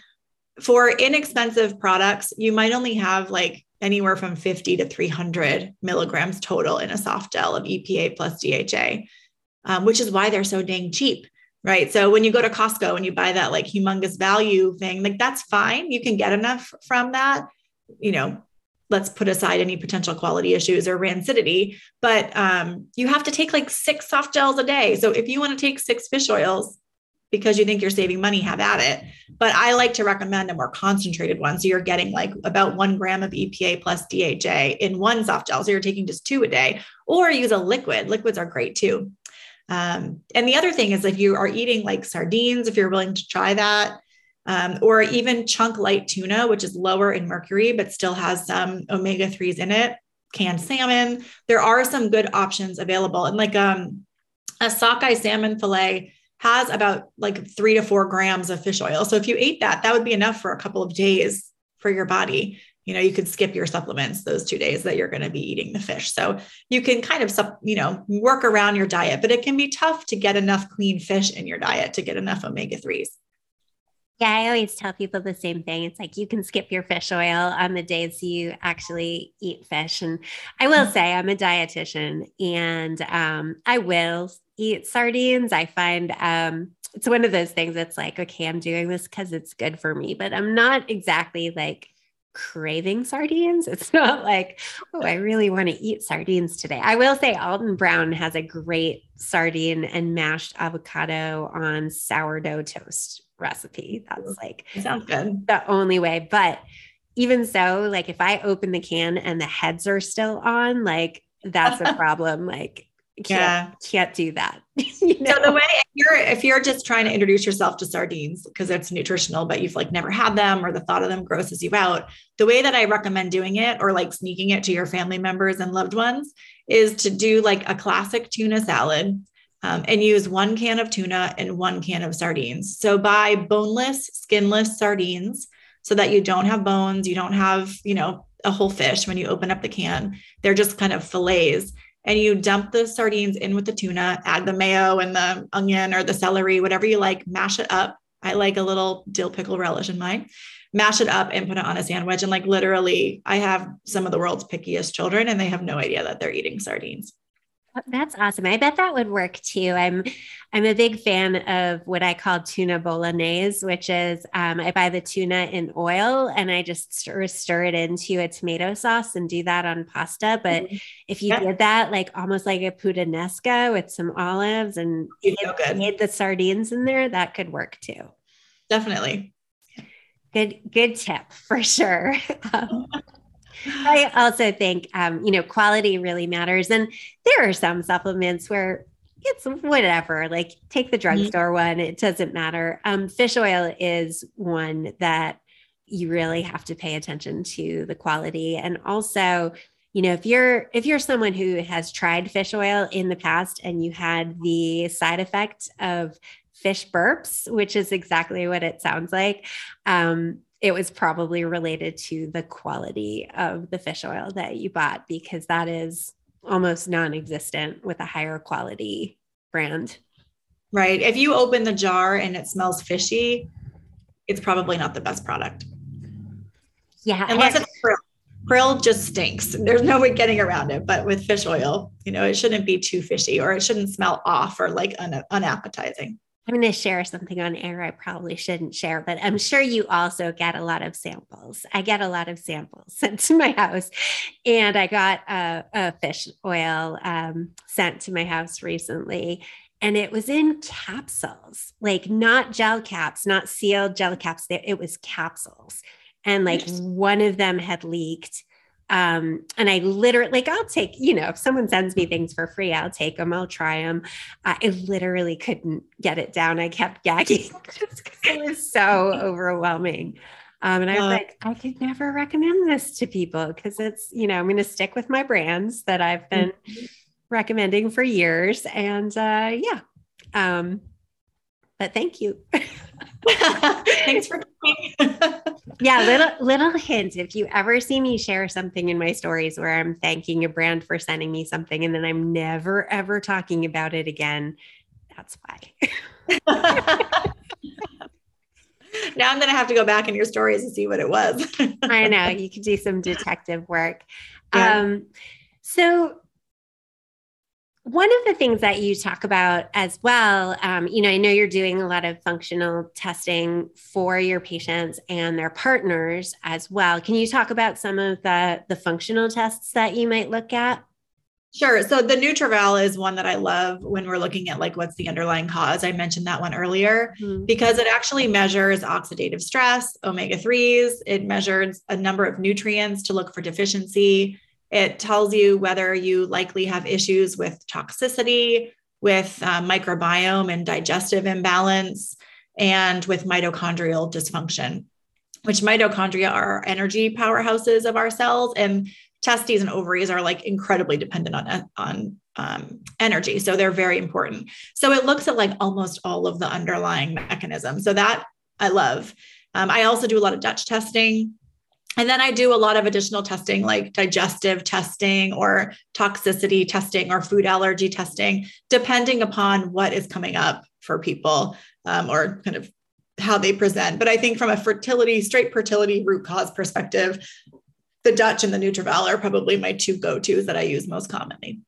for inexpensive products, you might only have like anywhere from 50 to 300 milligrams total in a soft gel of EPA plus DHA, um, which is why they're so dang cheap. Right. So when you go to Costco and you buy that like humongous value thing, like that's fine. You can get enough from that, you know, let's put aside any potential quality issues or rancidity. But um, you have to take like six soft gels a day. So if you want to take six fish oils because you think you're saving money, have at it. But I like to recommend a more concentrated one. So you're getting like about one gram of EPA plus DHA in one soft gel. So you're taking just two a day, or use a liquid. Liquids are great too. Um, and the other thing is if you are eating like sardines, if you're willing to try that, um, or even chunk light tuna, which is lower in mercury, but still has some omega 3s in it, canned salmon. There are some good options available. And like um, a sockeye salmon fillet has about like three to four grams of fish oil. So if you ate that, that would be enough for a couple of days for your body. You know, you could skip your supplements those two days that you're going to be eating the fish. So you can kind of, you know, work around your diet, but it can be tough to get enough clean fish in your diet to get enough omega 3s. Yeah, I always tell people the same thing. It's like you can skip your fish oil on the days you actually eat fish. And I will mm-hmm. say I'm a dietitian and um, I will eat sardines. I find um, it's one of those things that's like, okay, I'm doing this because it's good for me, but I'm not exactly like craving sardines. It's [LAUGHS] not like, oh, I really want to eat sardines today. I will say Alton Brown has a great sardine and mashed avocado on sourdough toast recipe. That's like sounds good. The only way. But even so, like if I open the can and the heads are still on, like that's a [LAUGHS] problem. Like can't, yeah. can't do that. [LAUGHS] you know? So the way if you're if you're just trying to introduce yourself to sardines because it's nutritional, but you've like never had them or the thought of them grosses you out, the way that I recommend doing it or like sneaking it to your family members and loved ones is to do like a classic tuna salad um, and use one can of tuna and one can of sardines. So buy boneless, skinless sardines so that you don't have bones, you don't have, you know, a whole fish when you open up the can. They're just kind of fillets. And you dump the sardines in with the tuna, add the mayo and the onion or the celery, whatever you like, mash it up. I like a little dill pickle relish in mine. Mash it up and put it on a sandwich. And like literally, I have some of the world's pickiest children and they have no idea that they're eating sardines. That's awesome. I bet that would work too. I'm I'm a big fan of what I call tuna bolognese, which is um, I buy the tuna in oil and I just stir, stir it into a tomato sauce and do that on pasta. But mm-hmm. if you yeah. did that like almost like a puttanesca with some olives and made the sardines in there, that could work too. Definitely. Good good tip for sure. [LAUGHS] um, [LAUGHS] I also think, um, you know, quality really matters. And there are some supplements where it's whatever, like take the mm-hmm. drugstore mm-hmm. one, it doesn't matter. Um, fish oil is one that you really have to pay attention to the quality. And also, you know, if you're if you're someone who has tried fish oil in the past and you had the side effect of fish burps, which is exactly what it sounds like, um, it was probably related to the quality of the fish oil that you bought because that is almost non-existent with a higher quality brand. Right. If you open the jar and it smells fishy, it's probably not the best product. Yeah. Unless it's krill. Krill just stinks. There's no way getting around it. But with fish oil, you know, it shouldn't be too fishy or it shouldn't smell off or like un- unappetizing. I'm going to share something on air I probably shouldn't share, but I'm sure you also get a lot of samples. I get a lot of samples [LAUGHS] sent to my house, and I got a, a fish oil um, sent to my house recently, and it was in capsules, like not gel caps, not sealed gel caps. It was capsules, and like one of them had leaked um, and I literally, like, I'll take, you know, if someone sends me things for free, I'll take them, I'll try them. I literally couldn't get it down. I kept gagging [LAUGHS] just because it was so overwhelming. Um, and I was uh, like, I could never recommend this to people because it's, you know, I'm going to stick with my brands that I've been mm-hmm. recommending for years. And uh, yeah. Um, but thank you. [LAUGHS] [LAUGHS] Thanks for coming. yeah, little little hint. If you ever see me share something in my stories where I'm thanking a brand for sending me something and then I'm never ever talking about it again, that's why. [LAUGHS] now I'm going to have to go back in your stories and see what it was. I know you could do some detective work. Yeah. Um, so one of the things that you talk about as well, um, you know, I know you're doing a lot of functional testing for your patients and their partners as well. Can you talk about some of the the functional tests that you might look at? Sure. So the NutrEval is one that I love when we're looking at like what's the underlying cause. I mentioned that one earlier mm-hmm. because it actually measures oxidative stress, omega 3s. It measures a number of nutrients to look for deficiency. It tells you whether you likely have issues with toxicity, with uh, microbiome and digestive imbalance, and with mitochondrial dysfunction, which mitochondria are energy powerhouses of our cells. And testes and ovaries are like incredibly dependent on, on um, energy. So they're very important. So it looks at like almost all of the underlying mechanisms. So that I love. Um, I also do a lot of Dutch testing. And then I do a lot of additional testing like digestive testing or toxicity testing or food allergy testing, depending upon what is coming up for people um, or kind of how they present. But I think from a fertility, straight fertility root cause perspective, the Dutch and the NutrEval are probably my two go tos that I use most commonly.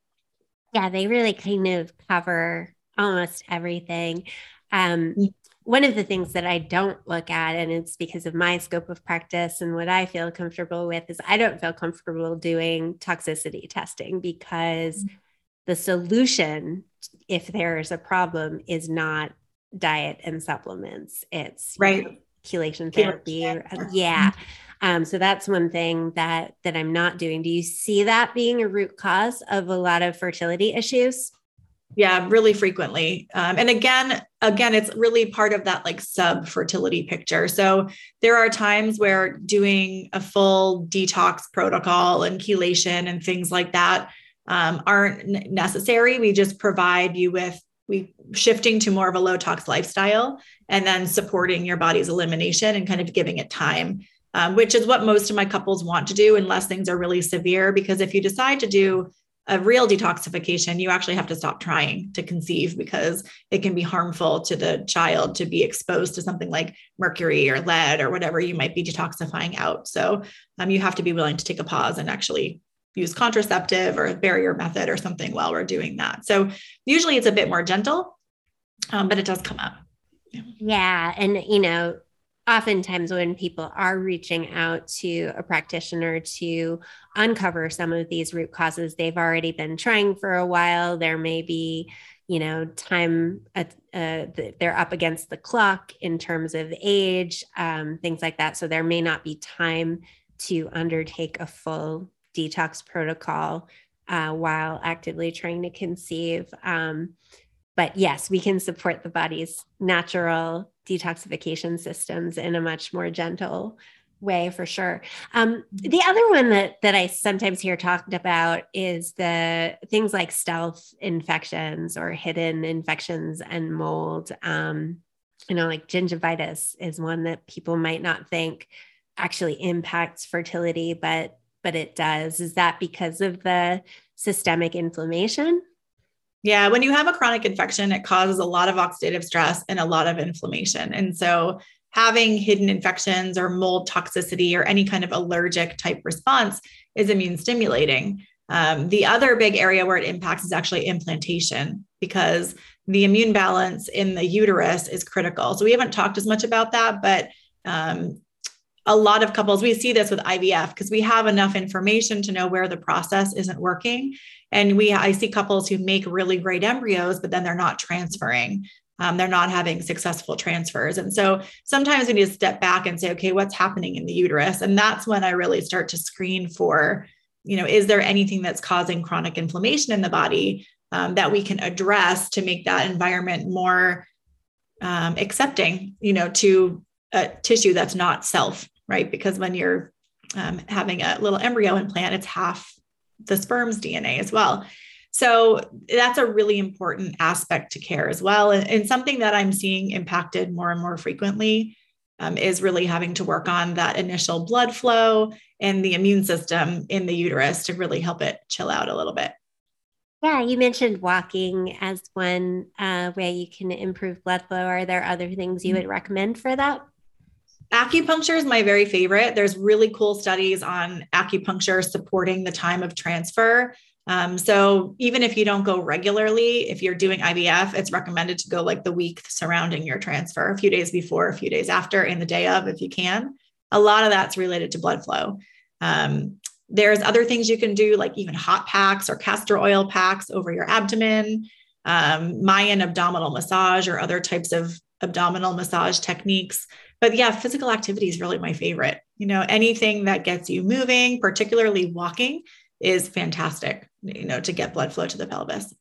Yeah, they really kind of cover almost everything. Um, mm one of the things that I don't look at, and it's because of my scope of practice and what I feel comfortable with, is I don't feel comfortable doing toxicity testing because mm-hmm. the solution, if there's a problem, is not diet and supplements. It's right. You know, chelation therapy. Chelation. yeah. Um, so that's one thing that that I'm not doing. Do you see that being a root cause of a lot of fertility issues? Yeah really frequently. Um, and again again it's really part of that like sub fertility picture. So there are times where doing a full detox protocol and chelation and things like that um, aren't necessary. We just provide you with we shifting to more of a low tox lifestyle and then supporting your body's elimination and kind of giving it time um, which is what most of my couples want to do unless things are really severe. Because if you decide to do a real detoxification, you actually have to stop trying to conceive because it can be harmful to the child to be exposed to something like mercury or lead or whatever you might be detoxifying out. So um, you have to be willing to take a pause and actually use contraceptive or barrier method or something while we're doing that. So usually it's a bit more gentle, um, but it does come up. Yeah. yeah. And, you know, oftentimes when people are reaching out to a practitioner to uncover some of these root causes they've already been trying for a while. There may be you know time uh, they're up against the clock in terms of age um, things like that. So there may not be time to undertake a full detox protocol uh, while actively trying to conceive. Um, but yes we can support the body's natural detoxification systems in a much more gentle way for sure. Um, mm-hmm. the other one that that I sometimes hear talked about is the things like stealth infections or hidden infections and mold. Um, you know, like gingivitis is one that people might not think actually impacts fertility, but but it does. Is that because of the systemic inflammation? Yeah, when you have a chronic infection, it causes a lot of oxidative stress and a lot of inflammation. And so, having hidden infections or mold toxicity or any kind of allergic type response is immune stimulating. Um, the other big area where it impacts is actually implantation because the immune balance in the uterus is critical. So, we haven't talked as much about that, but um, a lot of couples, we see this with IVF because we have enough information to know where the process isn't working. And we, I see couples who make really great embryos, but then they're not transferring. Um, they're not having successful transfers. And so sometimes we need to step back and say, okay, what's happening in the uterus? And that's when I really start to screen for, you know, is there anything that's causing chronic inflammation in the body um, that we can address to make that environment more um, accepting, you know, to a tissue that's not self right? Because when you're um, having a little embryo implant, it's half the sperm's DNA as well. So that's a really important aspect to care as well. And, and something that I'm seeing impacted more and more frequently um, is really having to work on that initial blood flow and the immune system in the uterus to really help it chill out a little bit. Yeah, you mentioned walking as one uh, way you can improve blood flow. Are there other things you mm-hmm. would recommend for that? Acupuncture is my very favorite. There's really cool studies on acupuncture supporting the time of transfer. Um, so even if you don't go regularly, if you're doing IVF, it's recommended to go like the week surrounding your transfer, a few days before, a few days after, and the day of, if you can. A lot of that's related to blood flow. Um, there's other things you can do, like even hot packs or castor oil packs over your abdomen, um, Mayan abdominal massage, or other types of abdominal massage techniques. But yeah, physical activity is really my favorite. You know, anything that gets you moving, particularly walking, is fantastic, you know, to get blood flow to the pelvis.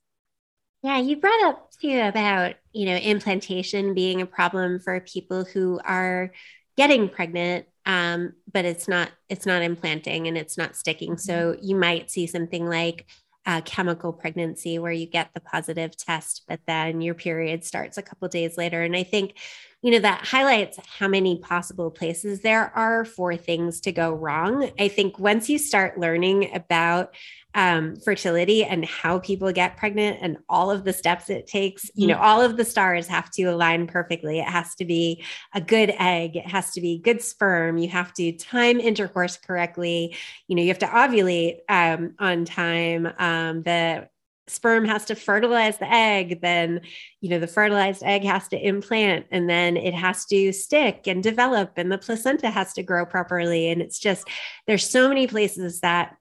Yeah, you brought up too about, you know, implantation being a problem for people who are getting pregnant um, but it's not it's not implanting and it's not sticking. Mm-hmm. So you might see something like a chemical pregnancy where you get the positive test, but then your period starts a couple days later. And I think, you know, that highlights how many possible places there are for things to go wrong. I think once you start learning about um, fertility and how people get pregnant and all of the steps it takes. You know, mm-hmm. all of the stars have to align perfectly. It has to be a good egg, it has to be good sperm. You have to time intercourse correctly. You know, you have to ovulate um, on time. Um, the sperm has to fertilize the egg then you know the fertilized egg has to implant and then it has to stick and develop and the placenta has to grow properly. And it's just there's so many places that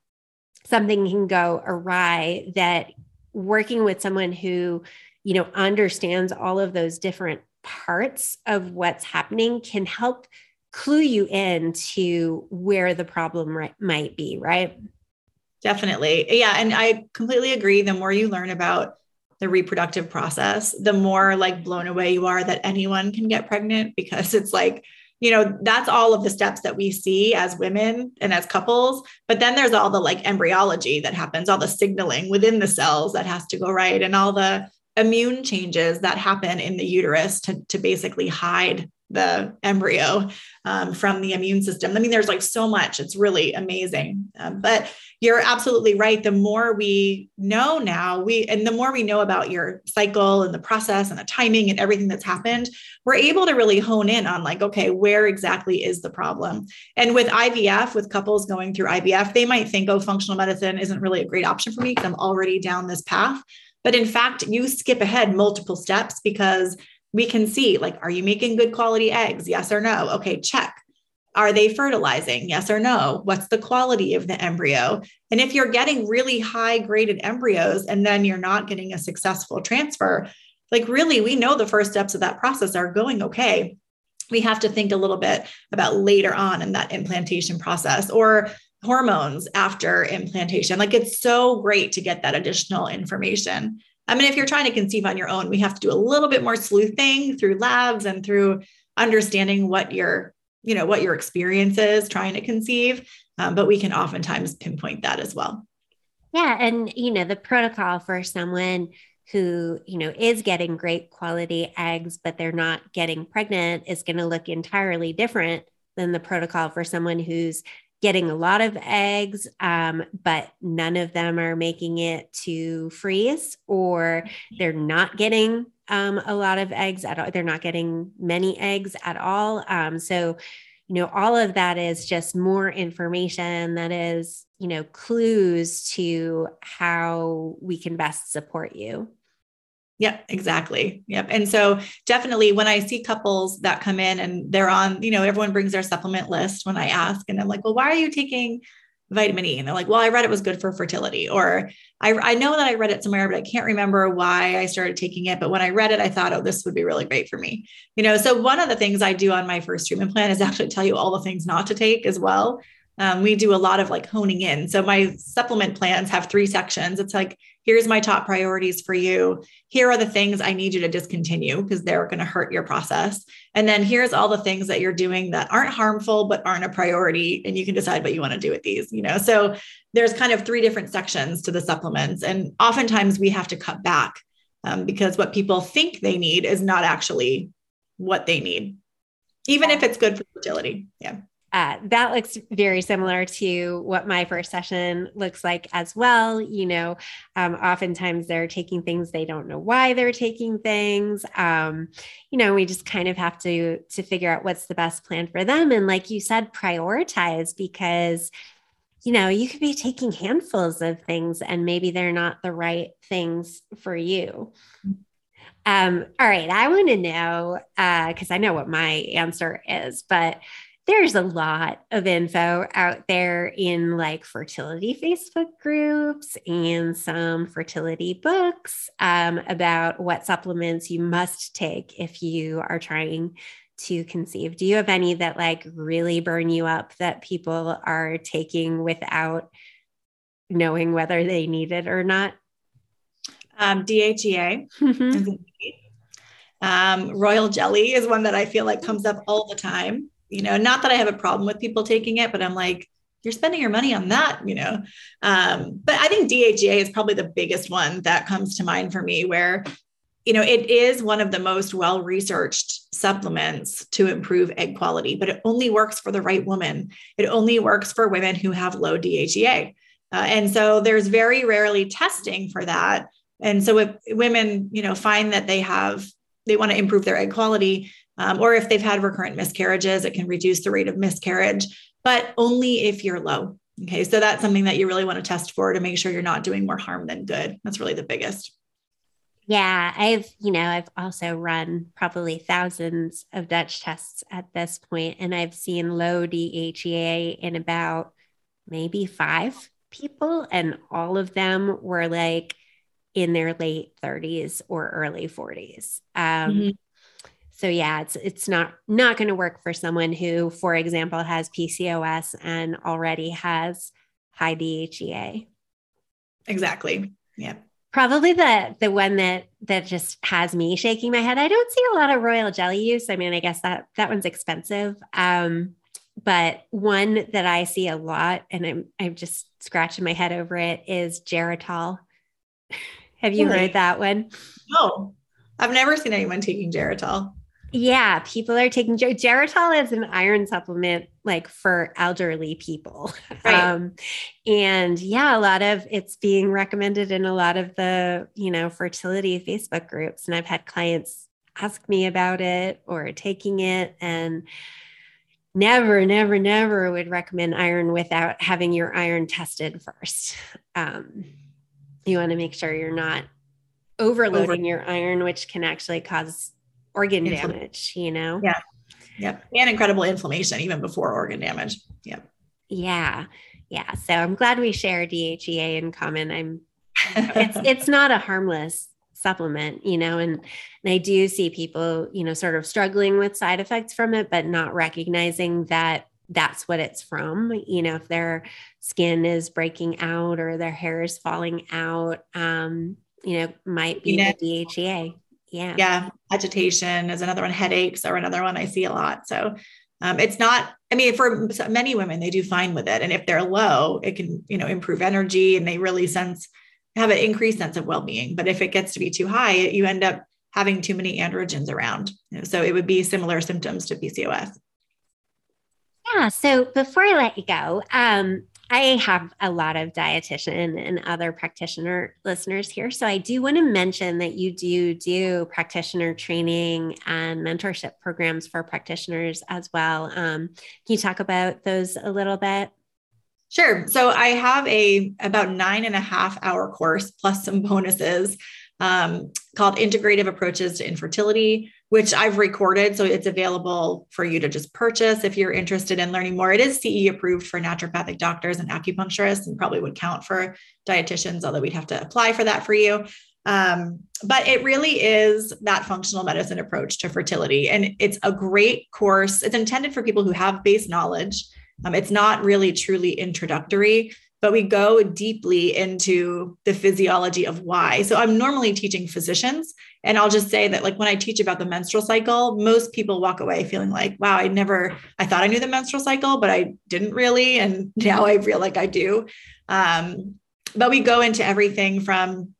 something can go awry that working with someone who you know understands all of those different parts of what's happening can help clue you in to where the problem right, might be right definitely. Yeah and i completely agree. The more you learn about the reproductive process the more like blown away you are that anyone can get pregnant because it's like you know that's all of the steps that we see as women and as couples but then there's all the like embryology that happens all the signaling within the cells that has to go right and all the immune changes that happen in the uterus to, to basically hide the embryo um, from the immune system. I mean, there's like so much, it's really amazing. Um, but you're absolutely right. The more we know now, we and the more we know about your cycle and the process and the timing and everything that's happened, we're able to really hone in on like, okay, where exactly is the problem? And with IVF, with couples going through IVF, they might think, oh, functional medicine isn't really a great option for me because I'm already down this path. But in fact, you skip ahead multiple steps because we can see like, are you making good quality eggs? Yes or no? Okay, check. Are they fertilizing? Yes or no? What's the quality of the embryo? And if you're getting really high graded embryos and then you're not getting a successful transfer, like really, we know the first steps of that process are going okay. We have to think a little bit about later on in that implantation process or hormones after implantation. Like it's so great to get that additional information. I mean, if you're trying to conceive on your own, we have to do a little bit more sleuthing through labs and through understanding what your, you know, what your experience is trying to conceive. Um, but we can oftentimes pinpoint that as well. Yeah. And, you know, the protocol for someone who, you know, is getting great quality eggs, but they're not getting pregnant is going to look entirely different than the protocol for someone who's getting a lot of eggs, um, but none of them are making it to freeze, or they're not getting um, a lot of eggs at all. They're not getting many eggs at all. Um, so, you know, all of that is just more information that is, you know, clues to how we can best support you. Yep, exactly. Yep. And so definitely when I see couples that come in and they're on, you know, everyone brings their supplement list when I ask, and I'm like, well, why are you taking vitamin E? And they're like, well, I read it was good for fertility. Or I, I know that I read it somewhere, but I can't remember why I started taking it. But when I read it, I thought, oh, this would be really great for me. You know, so one of the things I do on my first treatment plan is [LAUGHS] actually tell you all the things not to take as well. Um, we do a lot of like honing in. So my supplement plans have three sections. It's like, here's my top priorities for you. Here are the things I need you to discontinue because they're going to hurt your process. And then here's all the things that you're doing that aren't harmful, but aren't a priority. And you can decide what you want to do with these, you know? So there's kind of three different sections to the supplements. And oftentimes we have to cut back um, because what people think they need is not actually what they need, even if it's good for fertility. Yeah. Uh, that looks very similar to what my first session looks like as well. You know, um, oftentimes they're taking things they don't know why they're taking things. Um, you know, we just kind of have to to figure out what's the best plan for them, and like you said, prioritize because you know, you could be taking handfuls of things and maybe they're not the right things for you. Um, all right, I want to know because uh, I know what my answer is, but there's a lot of info out there in like fertility Facebook groups and some fertility books um, about what supplements you must take if you are trying to conceive. Do you have any that like really burn you up that people are taking without knowing whether they need it or not? Um, DHEA. Mm-hmm. Um, royal jelly is one that I feel like comes up all the time you know, not that I have a problem with people taking it, but I'm like, you're spending your money on that, you know. Um, but I think DHEA is probably the biggest one that comes to mind for me, where you know it is one of the most well researched supplements to improve egg quality, but it only works for the right woman. It only works for women who have low DHEA, uh, and so there's very rarely testing for that. And so if women, you know, find that they have they want to improve their egg quality, um, or if they've had recurrent miscarriages, it can reduce the rate of miscarriage, but only if you're low. Okay, so that's something that you really want to test for to make sure you're not doing more harm than good. That's really the biggest. Yeah, I've, you know, I've also run probably thousands of Dutch tests at this point, and I've seen low DHEA in about maybe five people, and all of them were like in their late 30s or early 40s. Um, mm-hmm so yeah it's it's not not going to work for someone who for example has pcos and already has high dhea exactly. Yeah probably the the one that that just has me shaking my head. I don't see a lot of royal jelly use. I mean i guess that that one's expensive. Um but one that i see a lot and i'm i'm just scratching my head over it is geritol. [LAUGHS] Have you heard that one? No. I've never seen anyone taking geritol yeah, people are taking Geritol as an iron supplement, like for elderly people. [LAUGHS] Right. Um, and yeah, a lot of it's being recommended in a lot of the, you know, fertility Facebook groups. And I've had clients ask me about it or taking it and never, never, never would recommend iron without having your iron tested first. Um, you want to make sure you're not overloading Over- your iron, which can actually cause organ Infl- damage, you know? Yeah. Yep. And incredible inflammation even before organ damage. Yep. Yeah. Yeah. So I'm glad we share DHEA in common. I'm [LAUGHS] it's it's not a harmless supplement, you know, and, and I do see people, you know, sort of struggling with side effects from it, but not recognizing that that's what it's from. You know, if their skin is breaking out or their hair is falling out, um, you know, might be you know, the DHEA. Yeah. Yeah. Agitation is another one. Headaches are another one I see a lot. So um, it's not, I mean, for many women, they do fine with it. And if they're low, it can, you know, improve energy and they really sense, have an increased sense of well-being. But if it gets to be too high, you end up having too many androgens around. So it would be similar symptoms to PCOS. Yeah. So before I let you go, um, I have a lot of dietitian and other practitioner listeners here. So I do want to mention that you do do practitioner training and mentorship programs for practitioners as well. Um, can you talk about those a little bit? Sure. So I have a about nine and a half hour course plus some bonuses um, called Integrative Approaches to Infertility, which I've recorded. So it's available for you to just purchase if you're interested in learning more. It is CE approved for naturopathic doctors and acupuncturists and probably would count for dietitians, although we'd have to apply for that for you. Um, but it really is that functional medicine approach to fertility. And it's a great course. It's intended for people who have base knowledge. Um, it's not really truly introductory but we go deeply into the physiology of why. So I'm normally teaching physicians, and I'll just say that, like, when I teach about the menstrual cycle, most people walk away feeling like, wow, I never, I thought I knew the menstrual cycle, but I didn't really. And [LAUGHS] now I feel like I do. Um, but we go into everything from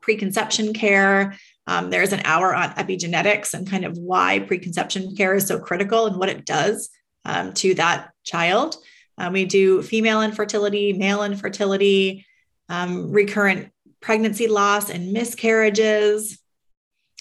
preconception care. Um, there's an hour on epigenetics and kind of why preconception care is so critical and what it does um, to that child. Um, we do female infertility, male infertility, um, recurrent pregnancy loss and miscarriages.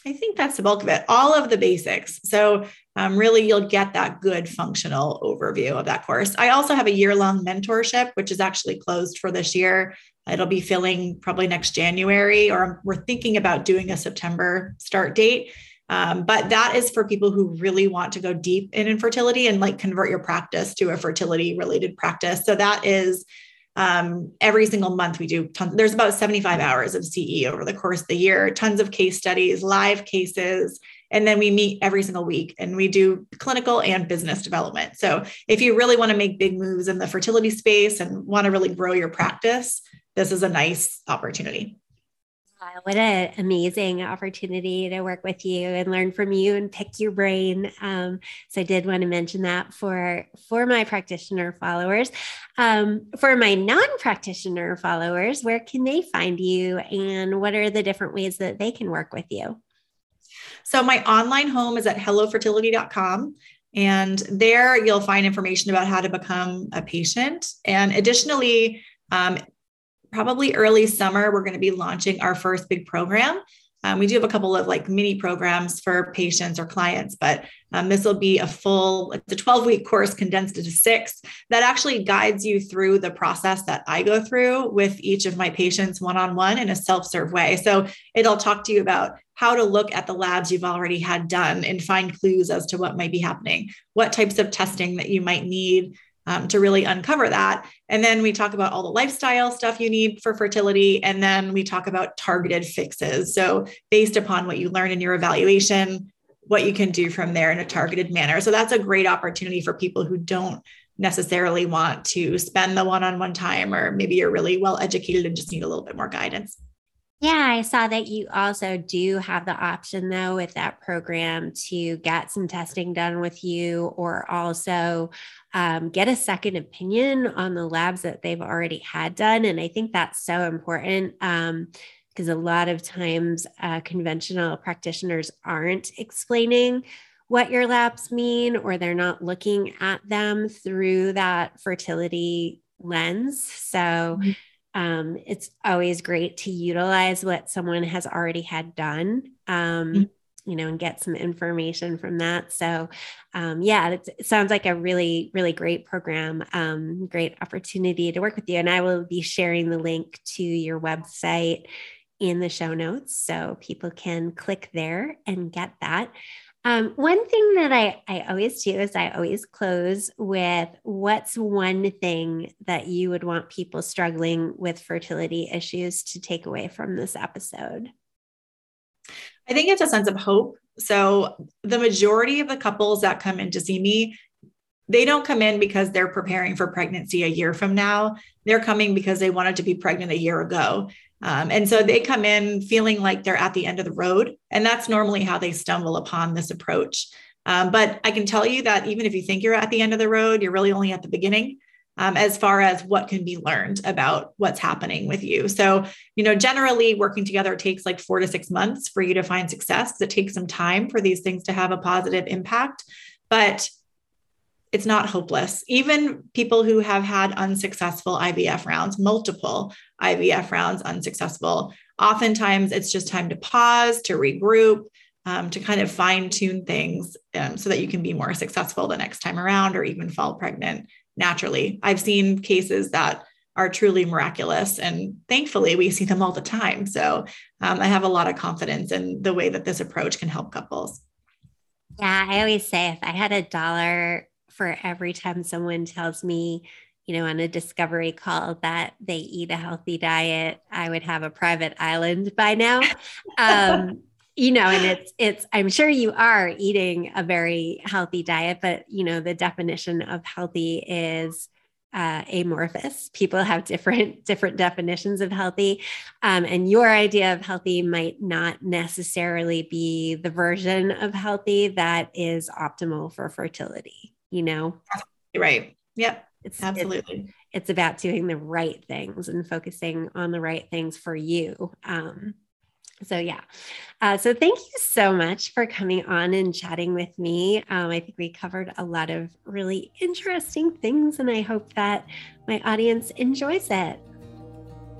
I think that's the bulk of it, all of the basics. So um, really you'll get that good functional overview of that course. I also have a year long mentorship, which is actually closed for this year. It'll be filling probably next January, or we're thinking about doing a September start date. Um, but that is for people who really want to go deep in infertility and like convert your practice to a fertility related practice. So that is um, every single month we do tons, there's about 75 hours of CE over the course of the year, tons of case studies, live cases, and then we meet every single week and we do clinical and business development. So if you really want to make big moves in the fertility space and want to really grow your practice, this is a nice opportunity. What an amazing opportunity to work with you and learn from you and pick your brain. Um, so I did want to mention that for for my practitioner followers. Um, for my non-practitioner followers, where can they find you and what are the different ways that they can work with you? So my online home is at hellofertility.com. And there you'll find information about how to become a patient. And additionally, um, probably early summer, we're going to be launching our first big program. Um, we do have a couple of like mini programs for patients or clients, but um, this will be a full, it's a 12 week course condensed into six that actually guides you through the process that I go through with each of my patients one on one in a self serve way. So it'll talk to you about how to look at the labs you've already had done and find clues as to what might be happening, what types of testing that you might need um, to really uncover that. And then we talk about all the lifestyle stuff you need for fertility. And then we talk about targeted fixes. So, based upon what you learn in your evaluation, what you can do from there in a targeted manner. So, that's a great opportunity for people who don't necessarily want to spend the one on one time, or maybe you're really well educated and just need a little bit more guidance. Yeah, I saw that you also do have the option, though, with that program to get some testing done with you or also um, get a second opinion on the labs that they've already had done. And I think that's so important. Um, because a lot of times uh, conventional practitioners aren't explaining what your labs mean or they're not looking at them through that fertility lens. So mm-hmm um, it's always great to utilize what someone has already had done um, mm-hmm. You know and get some information from that. So um, yeah it sounds like a really really great program um, great opportunity to work with you. And i will be sharing the link to your website in the show notes so people can click there and get that. Um, one thing that I, I always do is I always close with what's one thing that you would want people struggling with fertility issues to take away from this episode? I think it's a sense of hope. So, the majority of the couples that come in to see me, they don't come in because they're preparing for pregnancy a year from now. They're coming because they wanted to be pregnant a year ago. Um, and so they come in feeling like they're at the end of the road. And that's normally how they stumble upon this approach. Um, but I can tell you that even if you think you're at the end of the road, you're really only at the beginning. Um, as far as what can be learned about what's happening with you. So, you know, generally working together takes like four to six months for you to find success. because It takes some time for these things to have a positive impact. But it's not hopeless. Even people who have had unsuccessful IVF rounds, multiple IVF rounds unsuccessful, oftentimes it's just time to pause, to regroup, um, to kind of fine tune things um, so that you can be more successful the next time around or even fall pregnant naturally. I've seen cases that are truly miraculous. And thankfully, we see them all the time. So um, I have a lot of confidence in the way that this approach can help couples. Yeah, I always say if I had a dollar for every time someone tells me, you know, on a discovery call that they eat a healthy diet, I would have a private island by now. [LAUGHS] Um, you know, and it's, it's, I'm sure you are eating a very healthy diet, but, you know, the definition of healthy is uh, amorphous. People have different different definitions of healthy, um, and your idea of healthy might not necessarily be the version of healthy that is optimal for fertility you know? Right. Yep. It's absolutely. It's, it's, about doing the right things and focusing on the right things for you. Um, so yeah. Uh, so thank you so much for coming on and chatting with me. Um, i think we covered a lot of really interesting things and i hope that my audience enjoys it.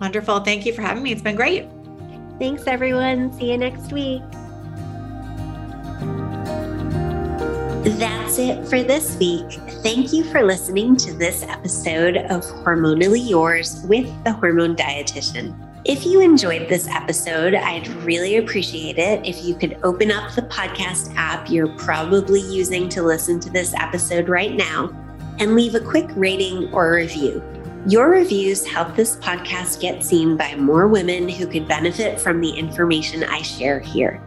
Wonderful. Thank you for having me. It's been great. Thanks everyone. See you next week. That's it for this week. Thank you for listening to this episode of Hormonally Yours with the Hormone Dietitian. If you enjoyed this episode, I'd really appreciate it if you could open up the podcast app you're probably using to listen to this episode right now and leave a quick rating or review. Your reviews help this podcast get seen by more women who could benefit from the information I share here.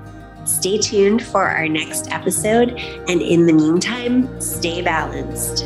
Stay tuned for our next episode, and in the meantime, stay balanced.